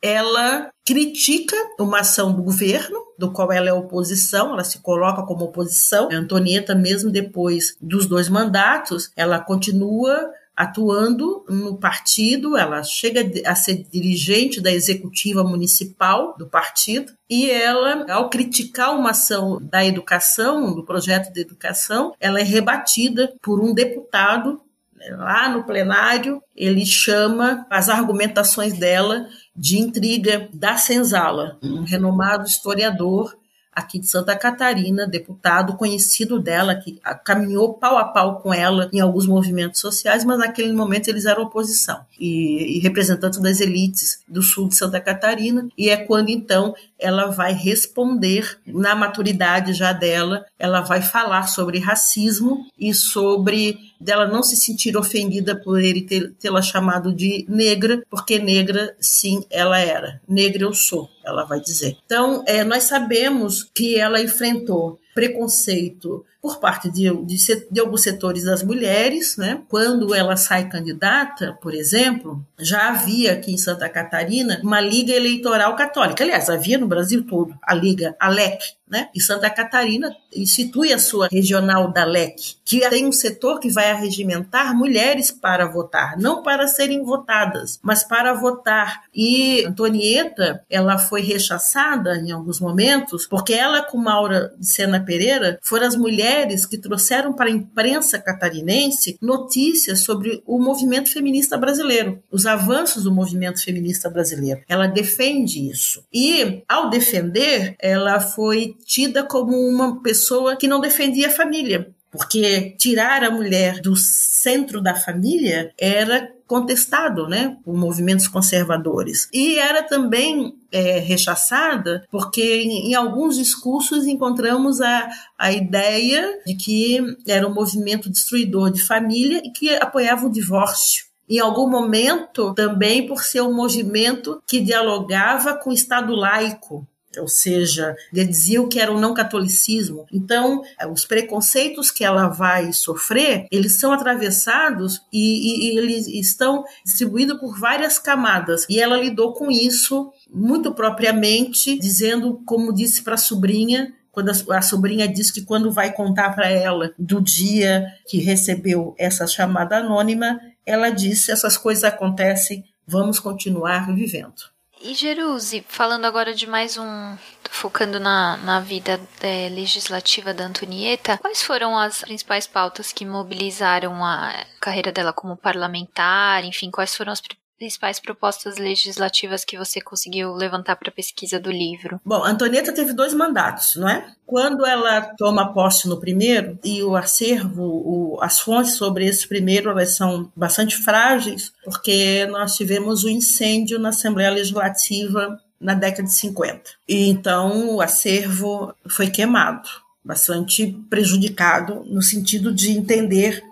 ela critica uma ação do governo, do qual ela é oposição, ela se coloca como oposição. A Antonieta, mesmo depois dos dois mandatos, ela continua atuando no partido, ela chega a ser dirigente da executiva municipal do partido, e ela, ao criticar uma ação da educação, do projeto de educação, ela é rebatida por um deputado né, lá no plenário, ele chama as argumentações dela de intriga da senzala, um renomado historiador aqui de Santa Catarina, deputado conhecido dela, que caminhou pau a pau com ela em alguns movimentos sociais, mas naquele momento eles eram oposição e, e representantes das elites do sul de Santa Catarina. E é quando então ela vai responder, na maturidade já dela, ela vai falar sobre racismo e sobre dela não se sentir ofendida por ele tê-la chamado de negra, porque negra, sim, ela era. Negra eu sou, ela vai dizer. Então, é, nós sabemos que ela enfrentou preconceito por parte de, de, de, alguns setores das mulheres, né? Quando ela sai candidata, por exemplo, já havia aqui em Santa Catarina uma liga eleitoral católica. Aliás, havia no Brasil todo a liga ALEC, né? E Santa Catarina institui a sua regional da LEC, que tem um setor que vai arregimentar mulheres para votar, não para serem votadas, mas para votar. E Antonieta, ela foi rechaçada em alguns momentos, porque ela com Maura de Sena Pereira foram as mulheres que trouxeram para a imprensa catarinense notícias sobre o movimento feminista brasileiro, os avanços do movimento feminista brasileiro. Ela defende isso. E, ao defender, ela foi tida como uma pessoa que não defendia a família, porque tirar a mulher do centro da família era contestado né, por movimentos conservadores. E era também é, rechaçada porque em, em, alguns discursos encontramos a, a ideia de que era um movimento destruidor de família e que apoiava o divórcio em algum momento também por ser um movimento que dialogava com o Estado laico, ou seja, diziam que era o não catolicismo. Então, os preconceitos que ela vai sofrer, eles são atravessados e, e, e eles estão distribuídos por várias camadas. E ela lidou com isso muito propriamente, dizendo, como disse para a sobrinha, quando a, a, sobrinha diz que quando vai contar para ela do dia que recebeu essa chamada anônima, ela disse: essas coisas acontecem, vamos continuar vivendo. E Jerusi, falando agora de mais um, focando na, na vida é, legislativa da Antonieta, quais foram as principais pautas que mobilizaram a carreira dela como parlamentar? Enfim, quais foram as principais propostas legislativas que você conseguiu levantar para a pesquisa do livro? Bom, Antonieta teve dois mandatos, não é? Quando ela toma posse no primeiro, e o acervo, o, as fontes sobre esse primeiro, elas são bastante frágeis, porque nós tivemos o um incêndio na Assembleia Legislativa na década de 50. E então o acervo foi queimado, bastante prejudicado no sentido de entender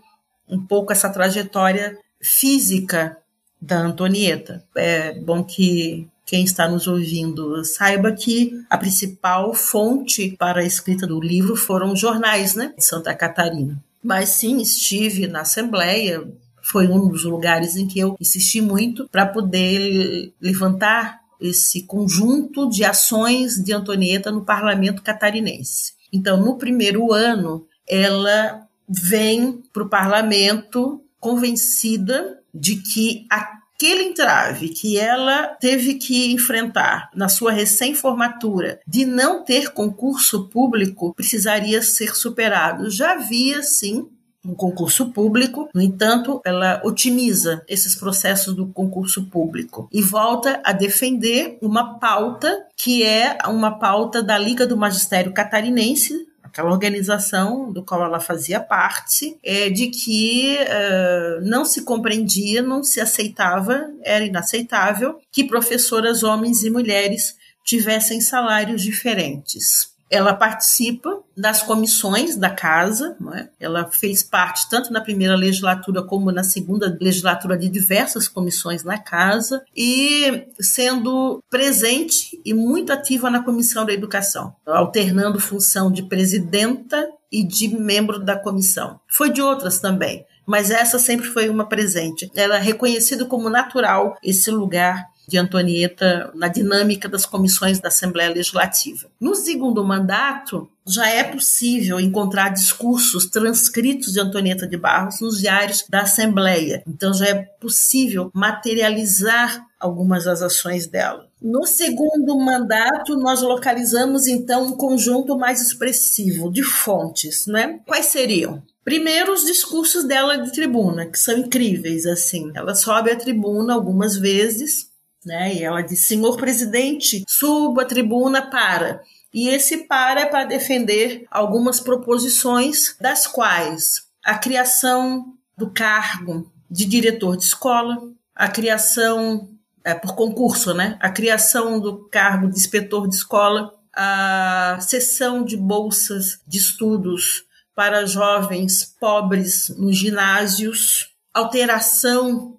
um pouco essa trajetória física da Antonieta. É bom que quem está nos ouvindo saiba que a principal fonte para a escrita do livro foram jornais né, de Santa Catarina. Mas sim, estive na Assembleia, foi um dos lugares em que eu insisti muito para poder levantar esse conjunto de ações de Antonieta no parlamento catarinense. Então, no primeiro ano, ela vem para o parlamento convencida de que aquele entrave que ela teve que enfrentar na sua recém-formatura de não ter concurso público precisaria ser superado. Já havia, sim, um concurso público, no entanto, ela otimiza esses processos do concurso público e volta a defender uma pauta que é uma pauta da Liga do Magistério Catarinense, aquela organização do qual ela fazia parte, é de que uh, não se compreendia, não se aceitava, era inaceitável que professoras, homens e mulheres, tivessem salários diferentes. Ela participa das comissões da casa, é? ela fez parte tanto na primeira legislatura como na segunda legislatura de diversas comissões na casa e sendo presente e muito ativa na comissão da educação, alternando função de presidenta e de membro da comissão. Foi de outras também, mas essa sempre foi uma presente. Ela é reconhecido como natural esse lugar de Antonieta na dinâmica das comissões da Assembleia Legislativa. No segundo mandato, já é possível encontrar discursos transcritos de Antonieta de Barros nos diários da Assembleia. Então já é possível materializar algumas das ações dela. No segundo mandato, nós localizamos então um conjunto mais expressivo de fontes, né? Quais seriam? Primeiro, os discursos dela de tribuna, que são incríveis, assim. Ela sobe à tribuna algumas vezes né? E ela diz: Senhor presidente, suba a tribuna para. E esse para é para defender algumas proposições, das quais a criação do cargo de diretor de escola, a criação é, por concurso, né? A criação do cargo de inspetor de escola, a cessão de bolsas de estudos para jovens pobres nos ginásios, alteração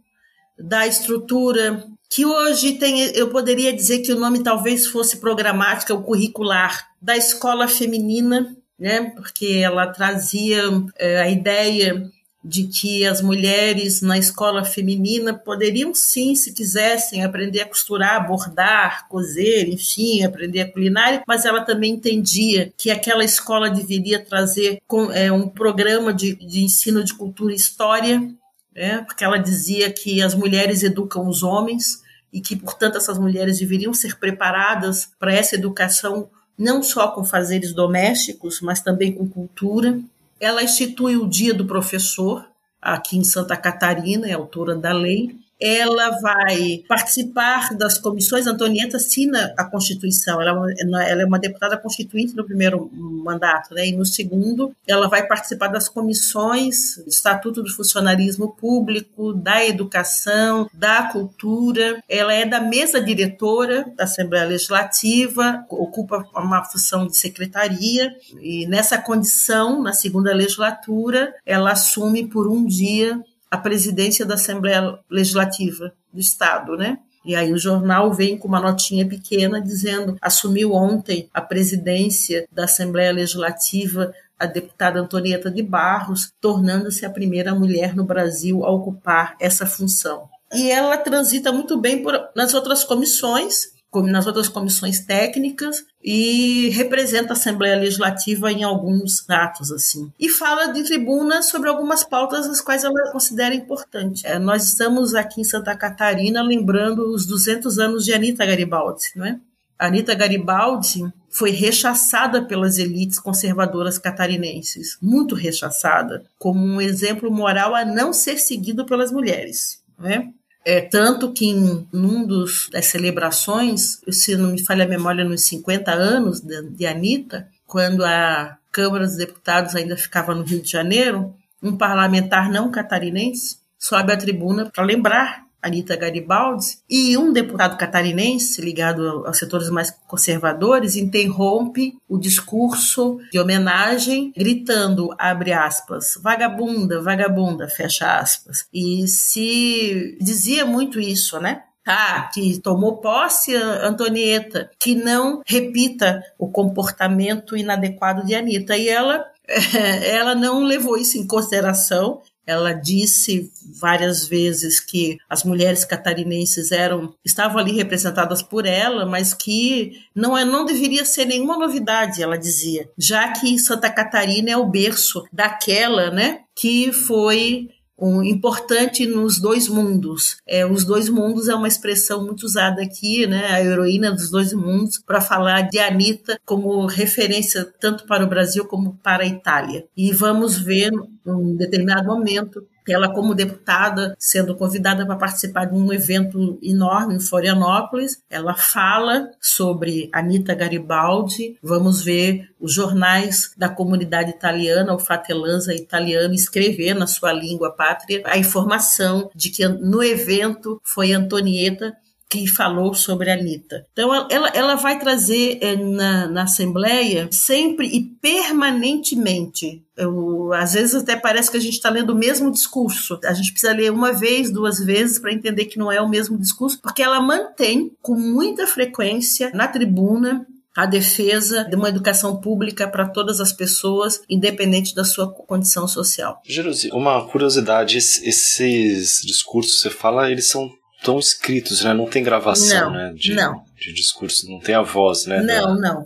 da estrutura que hoje tem, eu poderia dizer que o nome talvez fosse programática ou curricular da escola feminina, né? Porque ela trazia é, a ideia de que as mulheres na escola feminina poderiam sim, se quisessem, aprender a costurar, bordar, cozer, enfim, aprender a culinária, mas ela também entendia que aquela escola deveria trazer é, um programa de, de ensino de cultura e história né? porque ela dizia que as mulheres educam os homens e que, portanto, essas mulheres deveriam ser preparadas para essa educação não só com fazeres domésticos, mas também com cultura. Ela institui o Dia do Professor, aqui em Santa Catarina, é autora da lei, ela vai participar das comissões. Antonieta assina a Constituição, ela, é ela é uma deputada constituinte no primeiro mandato, né? e no segundo, ela vai participar das comissões do Estatuto do Funcionarismo Público, da Educação, da Cultura. Ela é da mesa diretora da Assembleia Legislativa, ocupa uma função de secretaria, e nessa condição, na segunda legislatura, ela assume por um dia a presidência da Assembleia Legislativa do Estado, né? E aí o jornal vem com uma notinha pequena dizendo: assumiu ontem a presidência da Assembleia Legislativa a deputada Antonieta de Barros, tornando-se a primeira mulher no Brasil a ocupar essa função. E ela transita muito bem por, nas outras comissões, nas outras comissões técnicas e representa a Assembleia Legislativa em alguns atos assim. E fala de tribuna sobre algumas pautas as quais ela considera importante. É, nós estamos aqui em Santa Catarina lembrando os 200 anos de Anita Garibaldi, não é? Anita Garibaldi foi rechaçada pelas elites conservadoras catarinenses, muito rechaçada, como um exemplo moral a não ser seguido pelas mulheres. Né? É, tanto que em um dos, das celebrações, se não me falha a memória, nos 50 anos de, de Anitta, quando a Câmara dos Deputados ainda ficava no Rio de Janeiro, um parlamentar não catarinense sobe à tribuna para lembrar Anita Garibaldi, e um deputado catarinense ligado aos setores mais conservadores interrompe o discurso de homenagem gritando, abre aspas, vagabunda, vagabunda, fecha aspas. E se dizia muito isso, né? Ah, que tomou posse Antonieta, que não repita o comportamento inadequado de Anitta. E ela, ela não levou isso em consideração ela disse várias vezes que as mulheres catarinenses eram estavam ali representadas por ela, mas que não é não deveria ser nenhuma novidade, ela dizia, já que Santa Catarina é o berço daquela, né, que foi um, importante nos dois mundos. É, os dois mundos é uma expressão muito usada aqui, né? A heroína dos dois mundos, para falar de Anitta como referência tanto para o Brasil como para a Itália. E vamos ver, num determinado momento, ela como deputada sendo convidada para participar de um evento enorme em Florianópolis, ela fala sobre Anita Garibaldi. Vamos ver os jornais da comunidade italiana, o Fratellanza italiano, escrever na sua língua pátria a informação de que no evento foi Antonieta que falou sobre a Anitta. Então, ela, ela vai trazer é, na, na Assembleia sempre e permanentemente. Eu, às vezes até parece que a gente está lendo o mesmo discurso. A gente precisa ler uma vez, duas vezes para entender que não é o mesmo discurso, porque ela mantém com muita frequência na tribuna a defesa de uma educação pública para todas as pessoas, independente da sua condição social. Jerusi, uma curiosidade, esses discursos que você fala, eles são estão escritos, né? Não tem gravação, não, né? De, não. De discurso, não tem a voz, né? Não, da, não.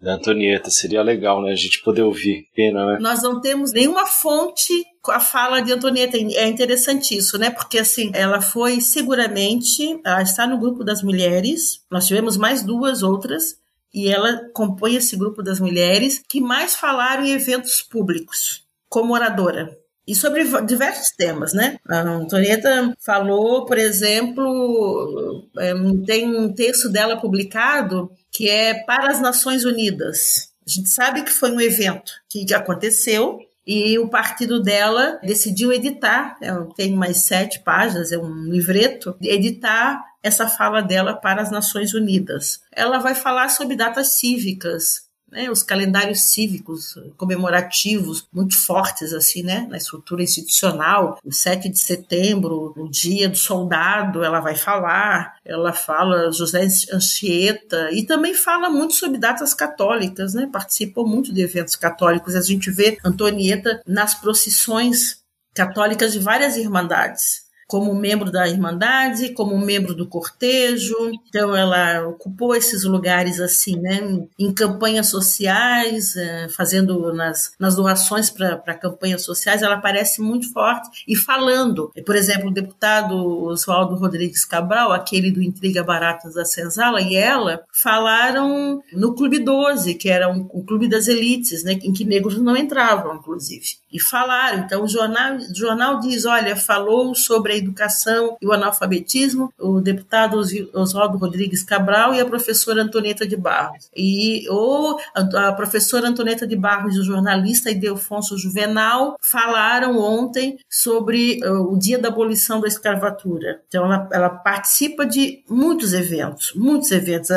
Da Antonieta, seria legal, né? A gente poder ouvir. Pena, né? Nós não temos nenhuma fonte com a fala de Antonieta. É interessante isso, né? Porque, assim, ela foi seguramente, ela está no grupo das mulheres, nós tivemos mais duas outras, e ela compõe esse grupo das mulheres que mais falaram em eventos públicos, como oradora e sobre diversos temas, né? A Antonieta falou, por exemplo, é, tem um texto dela publicado que é para as Nações Unidas. A gente sabe que foi um evento que aconteceu e o partido dela decidiu editar, é, tem mais sete páginas, é um livreto, editar essa fala dela para as Nações Unidas. Ela vai falar sobre datas cívicas, né, os calendários cívicos comemorativos muito fortes assim, né, na estrutura institucional. O 7 de setembro, o dia do soldado, ela vai falar, ela fala José Anchieta e também fala muito sobre datas católicas, né, participou muito de eventos católicos. A gente vê Antonieta nas procissões católicas de várias irmandades como membro da Irmandade, como membro do cortejo. Então, ela ocupou esses lugares assim, né, em campanhas sociais, é, fazendo nas, nas doações para campanhas sociais. Ela aparece muito forte e falando. Por exemplo, o deputado Oswaldo Rodrigues Cabral, aquele do Intriga Baratas da Senzala, e ela falaram no Clube 12, que era um, um clube das elites, né, em que negros não entravam, inclusive. E falaram. Então, o jornal, o jornal diz: olha, falou sobre educação e o analfabetismo, o deputado Oswaldo Rodrigues Cabral e a professora Antonieta de Barros. E ou a professora Antonieta de Barros e o jornalista Idelfonso Juvenal falaram ontem sobre uh, o dia da abolição da escravatura. Então ela, ela participa de muitos eventos, muitos eventos.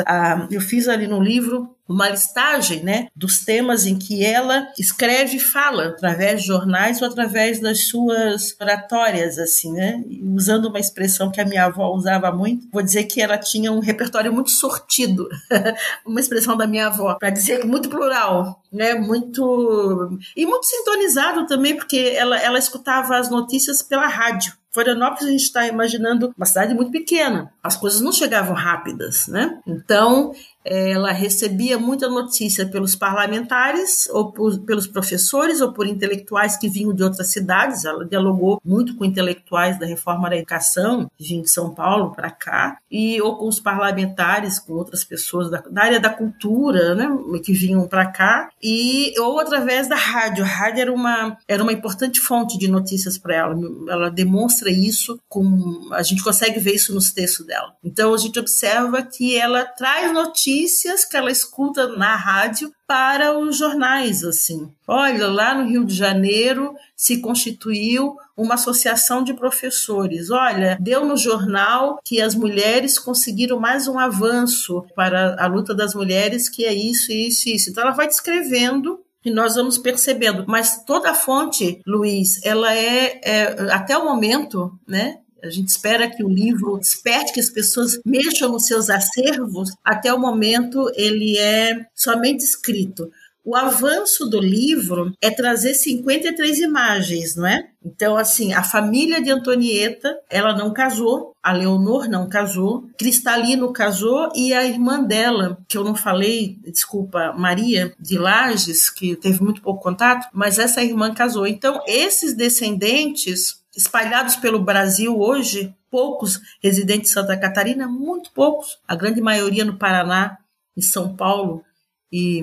Eu fiz ali no livro uma listagem né, dos temas em que ela escreve e fala, através de jornais ou através das suas oratórias, assim, né? Usando uma expressão que a minha avó usava muito, vou dizer que ela tinha um repertório muito sortido, uma expressão da minha avó, para dizer muito plural, né? Muito. e muito sintonizado também, porque ela, ela escutava as notícias pela rádio. Florianópolis a gente está imaginando uma cidade muito pequena. As coisas não chegavam rápidas, né? Então, ela recebia muita notícia pelos parlamentares, ou por, pelos professores, ou por intelectuais que vinham de outras cidades. Ela dialogou muito com intelectuais da reforma da educação, que vinham de São Paulo para cá, e ou com os parlamentares, com outras pessoas da, da área da cultura, né, que vinham para cá, e ou através da rádio. A rádio era uma, era uma importante fonte de notícias para ela. Ela demonstra isso, com, a gente consegue ver isso nos textos dela. Então, a gente observa que ela traz notícias notícias que ela escuta na rádio para os jornais, assim. Olha, lá no Rio de Janeiro se constituiu uma associação de professores. Olha, deu no jornal que as mulheres conseguiram mais um avanço para a luta das mulheres, que é isso, isso, isso. Então ela vai descrevendo e nós vamos percebendo. Mas toda a fonte, Luiz, ela é, é até o momento, né? A gente espera que o livro desperte que as pessoas mexam nos seus acervos. Até o momento, ele é somente escrito. O avanço do livro é trazer 53 imagens, não é? Então, assim, a família de Antonieta, ela não casou, a Leonor não casou, Cristalino casou e a irmã dela, que eu não falei, desculpa, Maria de Lages, que teve muito pouco contato, mas essa irmã casou. Então, esses descendentes espalhados pelo Brasil hoje, poucos residentes de Santa Catarina, muito poucos, a grande maioria no Paraná, em São Paulo e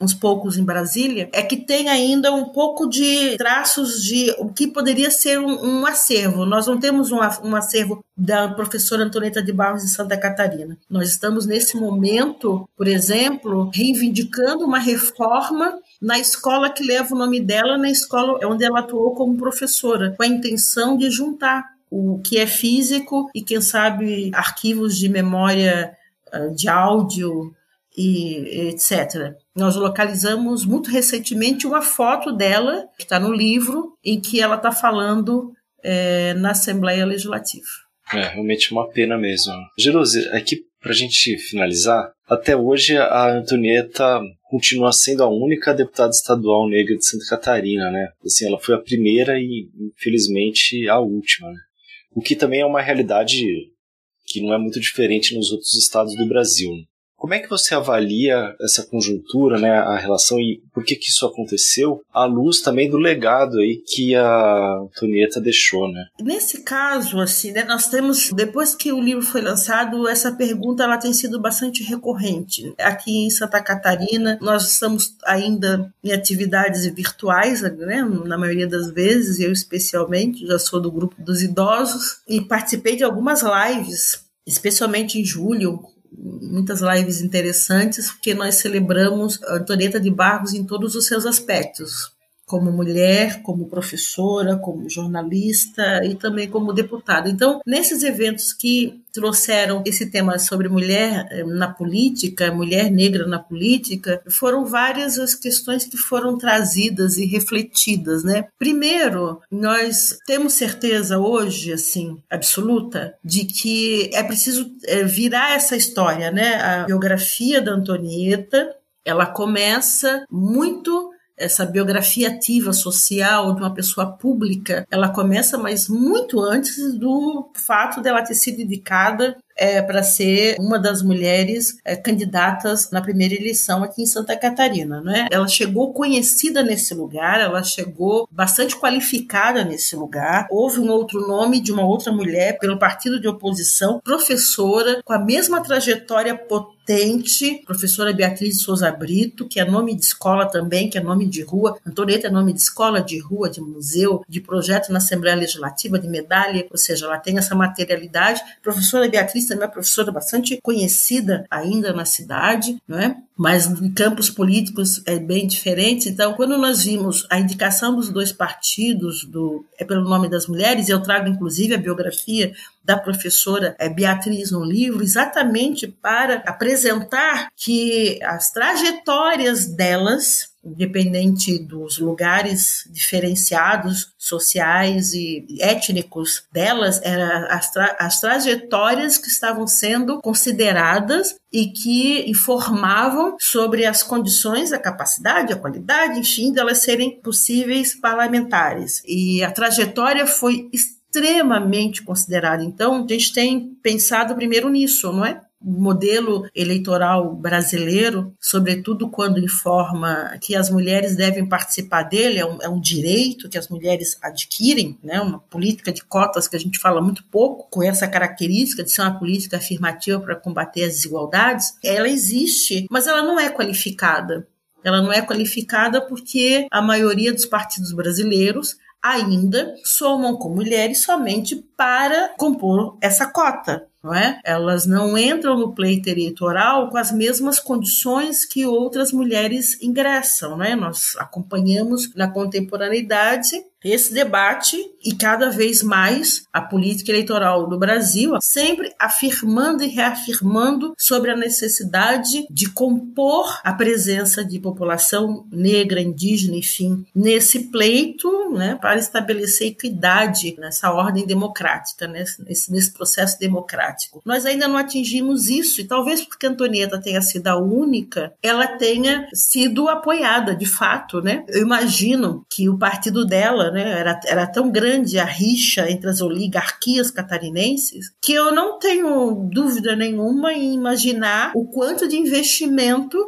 uns poucos em Brasília, é que tem ainda um pouco de traços de o que poderia ser um, um acervo. Nós não temos um, um, acervo da professora Antonieta de Barros em Santa Catarina. Nós estamos nesse momento, por exemplo, reivindicando uma reforma na escola que leva o nome dela, na escola onde ela atuou como professora, com a intenção de juntar o que é físico e, quem sabe, arquivos de memória ah, de áudio e etc. Nós localizamos muito recentemente uma foto dela, que está no livro, em que ela está falando é, na Assembleia Legislativa. É, realmente uma pena mesmo. Gerose, aqui para a gente finalizar, até hoje a Antonieta continua sendo a única deputada estadual negra de Santa Catarina, né? Assim, ela foi a primeira e, infelizmente, a última, né? O que também é uma realidade que não é muito diferente nos outros estados do Brasil. Como é que você avalia essa conjuntura, né, a relação e por que que isso aconteceu, à luz também do legado aí que a Antonieta deixou, né? Nesse caso, assim, né, nós temos, depois que o livro foi lançado, essa pergunta ela tem sido bastante recorrente. Aqui em Santa Catarina, nós estamos ainda em atividades virtuais, né, na maioria das vezes, eu especialmente, já sou do grupo dos idosos, e participei de algumas lives especialmente em julho, muitas lives interessantes, porque nós celebramos a Antonieta de Barros em todos os seus aspectos como mulher, como professora, como jornalista e também como deputada. Então, nesses eventos que trouxeram esse tema sobre mulher eh, na política, mulher negra na política, foram várias as questões que foram trazidas e refletidas, né? Primeiro, nós temos certeza hoje, assim, absoluta, de que é preciso eh, virar essa história, né? A biografia da Antonieta, ela começa muito essa biografia ativa social de uma pessoa pública, ela começa, mas muito antes do fato dela ter sido indicada é, para ser uma das mulheres é, candidatas na primeira eleição aqui em Santa Catarina. Né? Ela chegou conhecida nesse lugar, ela chegou bastante qualificada nesse lugar. Houve um outro nome de uma outra mulher pelo partido de oposição, professora, com a mesma trajetória potente, professora Beatriz Souza Brito, que é nome de escola também, que é nome de rua. Antonieta é nome de escola, de rua, de museu, de projeto na Assembleia Legislativa, de medalha, ou seja, ela tem essa materialidade. Professora Beatriz jornalista, minha professora bastante conhecida ainda na cidade, não é? mas em campos políticos é bem diferente. Então, quando nós vimos a indicação dos dois partidos, do, é pelo nome das mulheres, eu trago inclusive a biografia da professora é, Beatriz no livro, exatamente para apresentar que as trajetórias delas independente dos lugares diferenciados sociais e étnicos delas, eram as, tra as trajetórias que estavam sendo consideradas e que informavam sobre as condições, a capacidade, a qualidade, enfim, delas serem possíveis parlamentares. E a trajetória foi extremamente considerada. Então, a gente tem pensado primeiro nisso, não é? Modelo eleitoral brasileiro, sobretudo quando informa que as mulheres devem participar dele, é um, é um, direito que as mulheres adquirem, né, uma política de cotas que a gente fala muito pouco, com essa característica de ser uma política afirmativa para combater as desigualdades, ela existe, mas ela não é qualificada. Ela não é qualificada porque a maioria dos partidos brasileiros ainda somam com mulheres somente para compor essa cota não é? Elas não entram no pleito eleitoral com as mesmas condições que outras mulheres ingressam, né? Nós acompanhamos na contemporaneidade esse debate e cada vez mais a política eleitoral do Brasil sempre afirmando e reafirmando sobre a necessidade de compor a presença de população negra, indígena, enfim, nesse pleito, né, para estabelecer equidade nessa ordem democrática, nesse, nesse processo democrático. Nós ainda não atingimos isso e talvez porque Antonieta tenha sido a única, ela tenha sido apoiada de fato, né? Eu imagino que o partido dela né? Era, era tão grande a rixa entre as oligarquias catarinenses que eu não tenho dúvida nenhuma em imaginar o quanto de investimento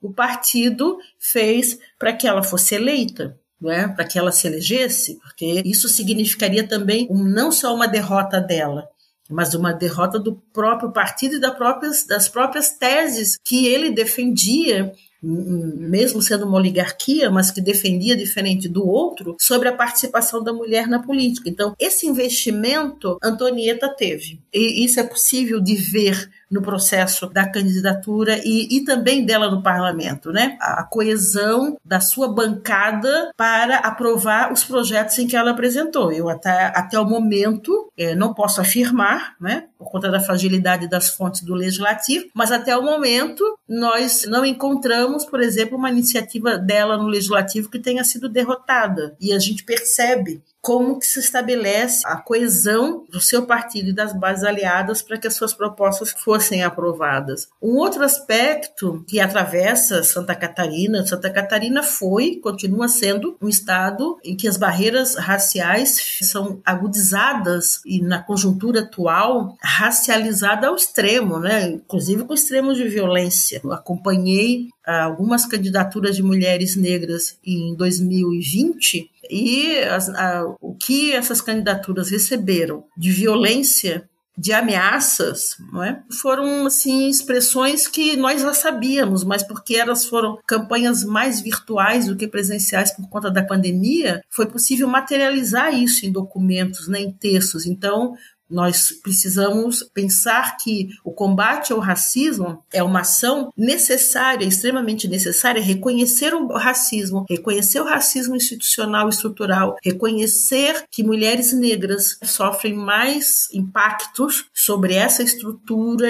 o partido fez para que ela fosse eleita. É? para que ela se elegesse, porque isso significaria também um, não só uma derrota dela, mas uma derrota do próprio partido e das próprias, das próprias teses que ele defendia mesmo sendo uma oligarquia, mas que defendia diferente do outro, sobre a participação da mulher na política. Então, esse investimento Antonieta teve. E isso é possível de ver no processo da candidatura e, e também dela no parlamento, né? A coesão da sua bancada para aprovar os projetos em que ela apresentou. Eu até, até o momento é, não posso afirmar, né? Por conta da fragilidade das fontes do legislativo, mas até o momento nós não encontramos, por exemplo, uma iniciativa dela no legislativo que tenha sido derrotada. E a gente percebe como que se estabelece a coesão do seu partido e das bases aliadas para que as suas propostas fossem aprovadas. Um outro aspecto que atravessa Santa Catarina, Santa Catarina foi, continua sendo um estado em que as barreiras raciais são agudizadas e na conjuntura atual racializada ao extremo, né? Inclusive com extremos de violência. Eu acompanhei algumas candidaturas de mulheres negras em 2020 e as, a, o que essas candidaturas receberam de violência de ameaças, não é? Foram assim expressões que nós já sabíamos, mas porque elas foram campanhas mais virtuais do que presenciais por conta da pandemia, foi possível materializar isso em documentos, né, em textos. Então, nós precisamos pensar que o combate ao racismo é uma ação necessária, extremamente necessária, reconhecer o racismo, reconhecer o racismo institucional e estrutural, reconhecer que mulheres negras sofrem mais impactos sobre essa estrutura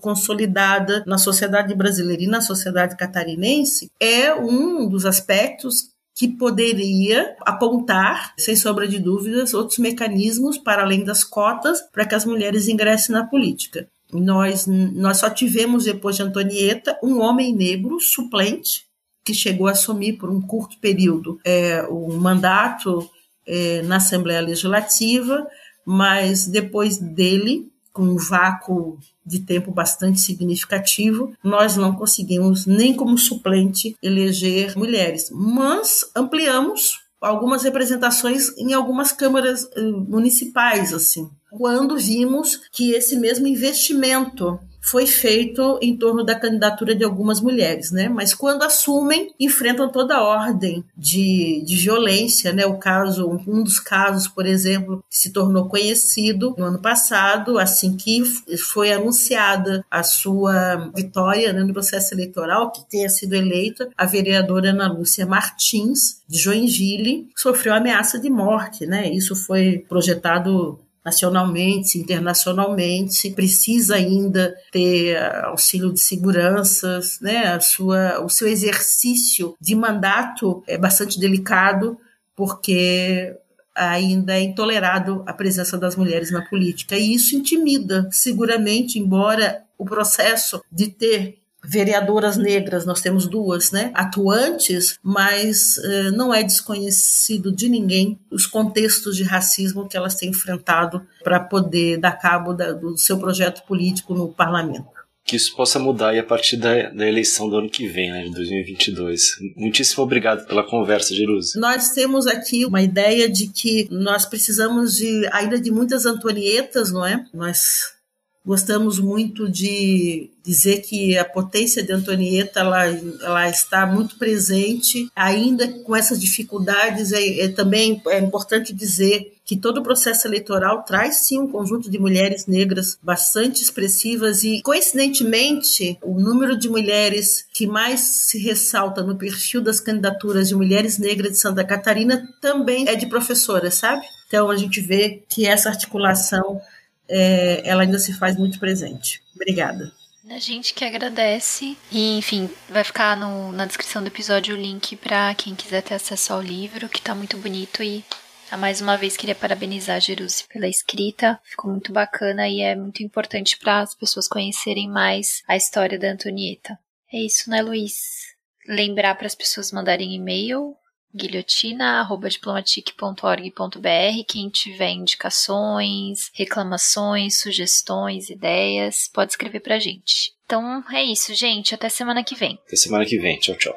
consolidada na sociedade brasileira e na sociedade catarinense, é um dos aspectos que poderia apontar, sem sombra de dúvidas, outros mecanismos para além das cotas para que as mulheres ingressem na política. Nós, nós só tivemos, depois de Antonieta, um homem negro suplente que chegou a assumir por um curto período é, o mandato é, na Assembleia Legislativa, mas depois dele, com um vácuo de tempo bastante significativo, nós não conseguimos nem como suplente eleger mulheres, mas ampliamos algumas representações em algumas câmaras eh, municipais assim. Quando vimos que esse mesmo investimento foi feito em torno da candidatura de algumas mulheres, né? Mas quando assumem, enfrentam toda a ordem de, de violência, né? O caso, um dos casos, por exemplo, que se tornou conhecido no ano passado, assim que foi anunciada a sua vitória né, no processo eleitoral, que tenha sido eleita, a vereadora Ana Lúcia Martins, de Joinville, sofreu ameaça de morte, né? Isso foi projetado nacionalmente, internacionalmente, precisa ainda ter auxílio de seguranças, né? A sua, o seu exercício de mandato é bastante delicado, porque ainda é intolerado a presença das mulheres na política. E isso intimida, seguramente, embora o processo de ter vereadoras negras, nós temos duas, né, atuantes, mas uh, não é desconhecido de ninguém os contextos de racismo que elas têm enfrentado para poder dar cabo da, do seu projeto político no parlamento. Que isso possa mudar e a partir da, da, eleição do ano que vem, né, de 2022. Muitíssimo obrigado pela conversa, Jerusa. Nós temos aqui uma ideia de que nós precisamos de ainda de muitas Antonietas, não é? Nós Gostamos muito de dizer que a potência de Antonieta ela, ela está muito presente, ainda com essas dificuldades. É, é, também é importante dizer que todo o processo eleitoral traz sim um conjunto de mulheres negras bastante expressivas e, coincidentemente, o número de mulheres que mais se ressalta no perfil das candidaturas de mulheres negras de Santa Catarina também é de professoras, sabe? Então a gente vê que essa articulação é, ela ainda se faz muito presente. Obrigada. A gente que agradece. E, enfim, vai ficar no, na descrição do episódio o link para quem quiser ter acesso ao livro, que tá muito bonito. E mais uma vez queria parabenizar a Jerusi pela escrita. Ficou muito bacana e é muito importante para as pessoas conhecerem mais a história da Antonieta. É isso, né, Luiz? Lembrar para as pessoas mandarem e-mail guilhotina.diplomatique.org.br. Quem tiver indicações, reclamações, sugestões, ideias, pode escrever pra gente. Então é isso, gente. Até semana que vem. Até semana que vem. Tchau, tchau.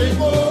Se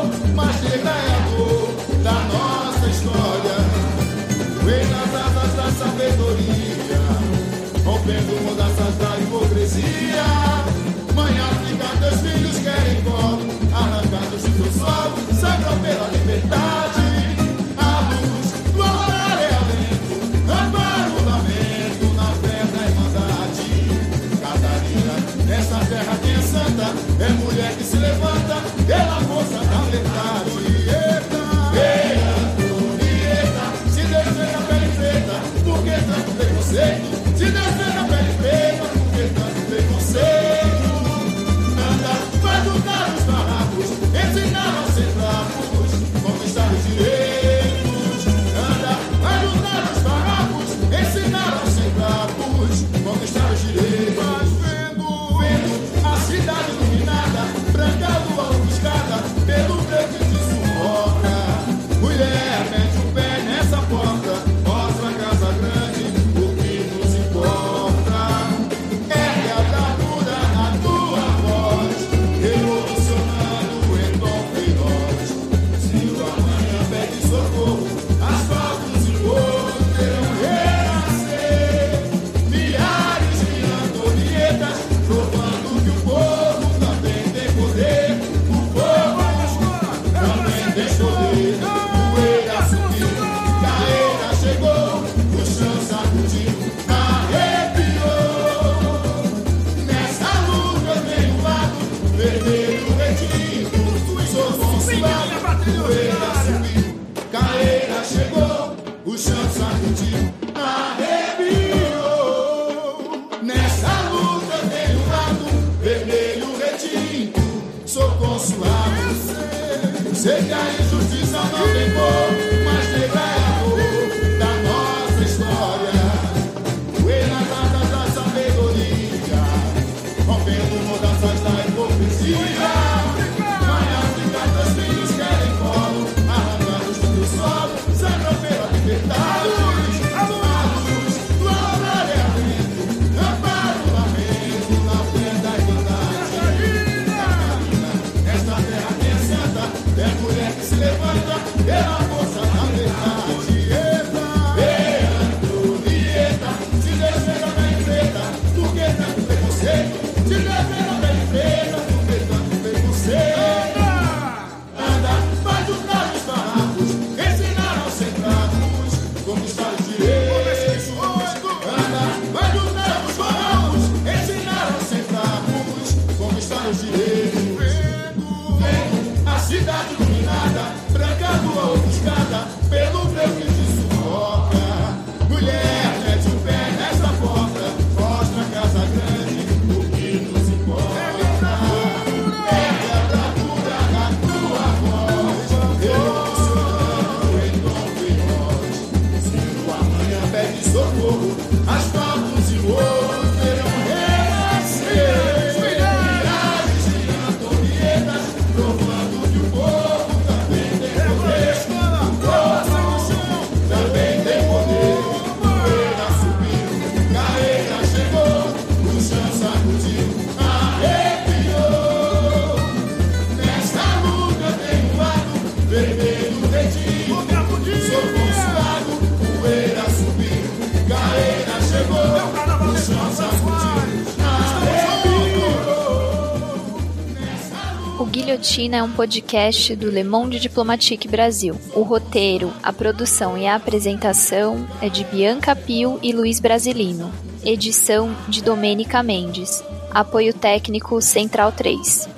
Guilhotina é um podcast do Le Monde Diplomatique Brasil. O roteiro, a produção e a apresentação é de Bianca Pio e Luiz Brasilino. Edição de Domênica Mendes. Apoio técnico Central 3.